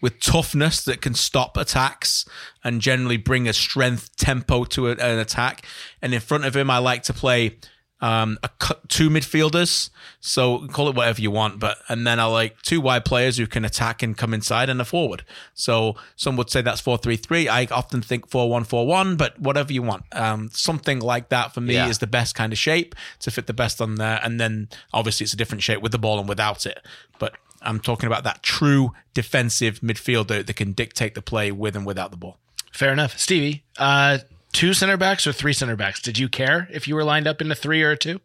with toughness that can stop attacks and generally bring a strength tempo to an attack. And in front of him, I like to play um, a two midfielders. So call it whatever you want, but and then I like two wide players who can attack and come inside and a forward. So some would say that's four three three. I often think four one four one, but whatever you want. Um, something like that for me Yeah. is the best kind of shape to fit the best on there. And then obviously it's a different shape with the ball and without it. But I'm talking about that true defensive midfielder that can dictate the play with and without the ball. Fair enough, Stevie. Uh, two center backs or three center backs? Did you care if you were lined up in a three or a two?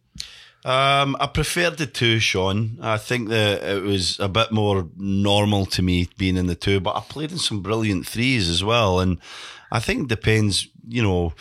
Um, I preferred the two, Sean. I think that it was a bit more normal to me being in the two, but I played in some brilliant threes as well. And I think it depends, you know.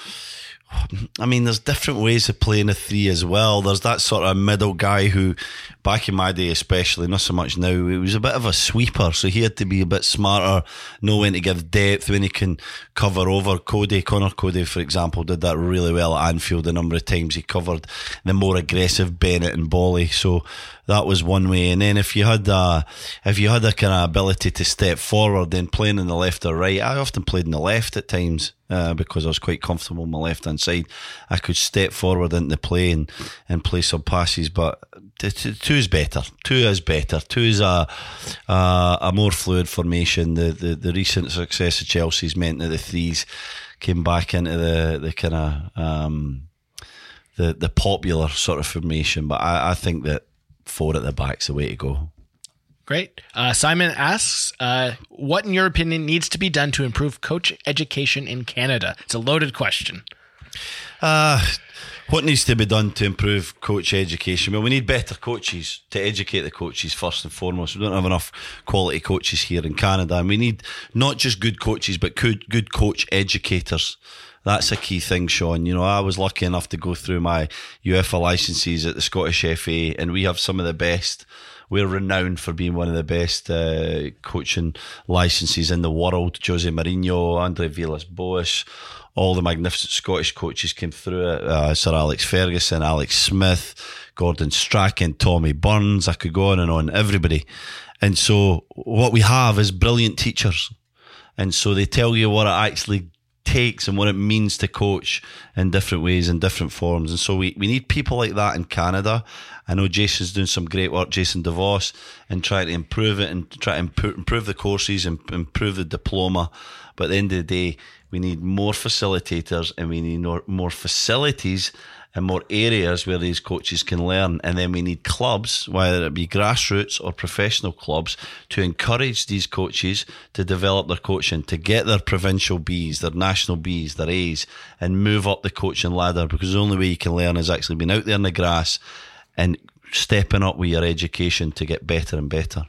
I mean, there's different ways of playing a three as well. There's that sort of middle guy who, back in my day especially, not so much now, he was a bit of a sweeper, so he had to be a bit smarter, know when to give depth, when he can cover over. Cody, Connor Cody, for example, did that really well at Anfield the number of times. He covered the more aggressive Bennett and Boly, so that was one way. And then if you had a, if you had a kind of ability to step forward, then playing in the left or right, I often played in the left at times uh, because I was quite comfortable on my left hand side. I could step forward into play and, and play some passes, but two is better. Two is better. Two is a a, a more fluid formation. The, the the recent success of Chelsea's meant that the threes came back into the the kind of um, the the popular sort of formation. But I, I think that four at the back's the way to go. Great. Uh, Simon asks, uh, what in your opinion needs to be done to improve coach education in Canada? It's a loaded question. Uh, what needs to be done to improve coach education? Well, we need better coaches to educate the coaches first and foremost. We don't have enough quality coaches here in Canada, and we need not just good coaches, but good good coach educators. That's a key thing, Sean. You know, I was lucky enough to go through my UEFA licenses at the Scottish FA, and we have some of the best we're renowned for being one of the best uh, coaching licenses in the world. Jose Mourinho, Andre Villas-Boas, all the magnificent Scottish coaches came through it. Uh, Sir Alex Ferguson, Alex Smith, Gordon Strachan, Tommy Burns. I could go on and on. Everybody. And so what we have is brilliant teachers. And so they tell you what it actually takes and what it means to coach in different ways and different forms. And so we, we need people like that in Canada. I know Jason's doing some great work, Jason DeVos, and trying to improve it and try to improve, improve the courses and improve the diploma. But at the end of the day, we need more facilitators and we need more, more facilities and more areas where these coaches can learn. And then we need clubs, whether it be grassroots or professional clubs, to encourage these coaches to develop their coaching, to get their provincial Bs, their national Bs, their As, and move up the coaching ladder. Because the only way you can learn is actually being out there in the grass and stepping up with your education to get better and better.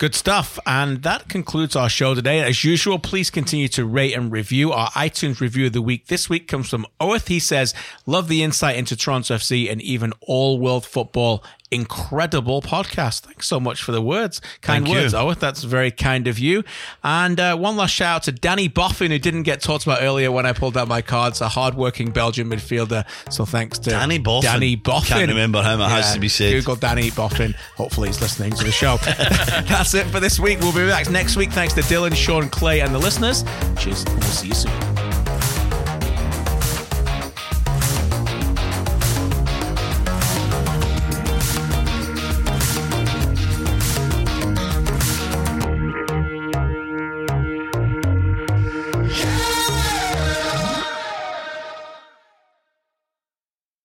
Good stuff. And that concludes our show today. As usual, please continue to rate and review. Our iTunes review of the week this week comes from Oath. He says, Love the insight into Toronto FC and even all world football incredible podcast. Thanks so much for the words. Kind Thank words, you. Owen. That's very kind of you. And uh, one last shout out to Danny Boffin, who didn't get talked about earlier when I pulled out my cards, a hardworking Belgian midfielder. So thanks to Danny Boffin. Danny Boffin. Can't remember him, it has to be said. Google Danny Boffin. Hopefully he's listening to the show. That's it for this week. We'll be back next week. Thanks to Dylan, Sean, Clay, and the listeners. Cheers. We'll see you soon.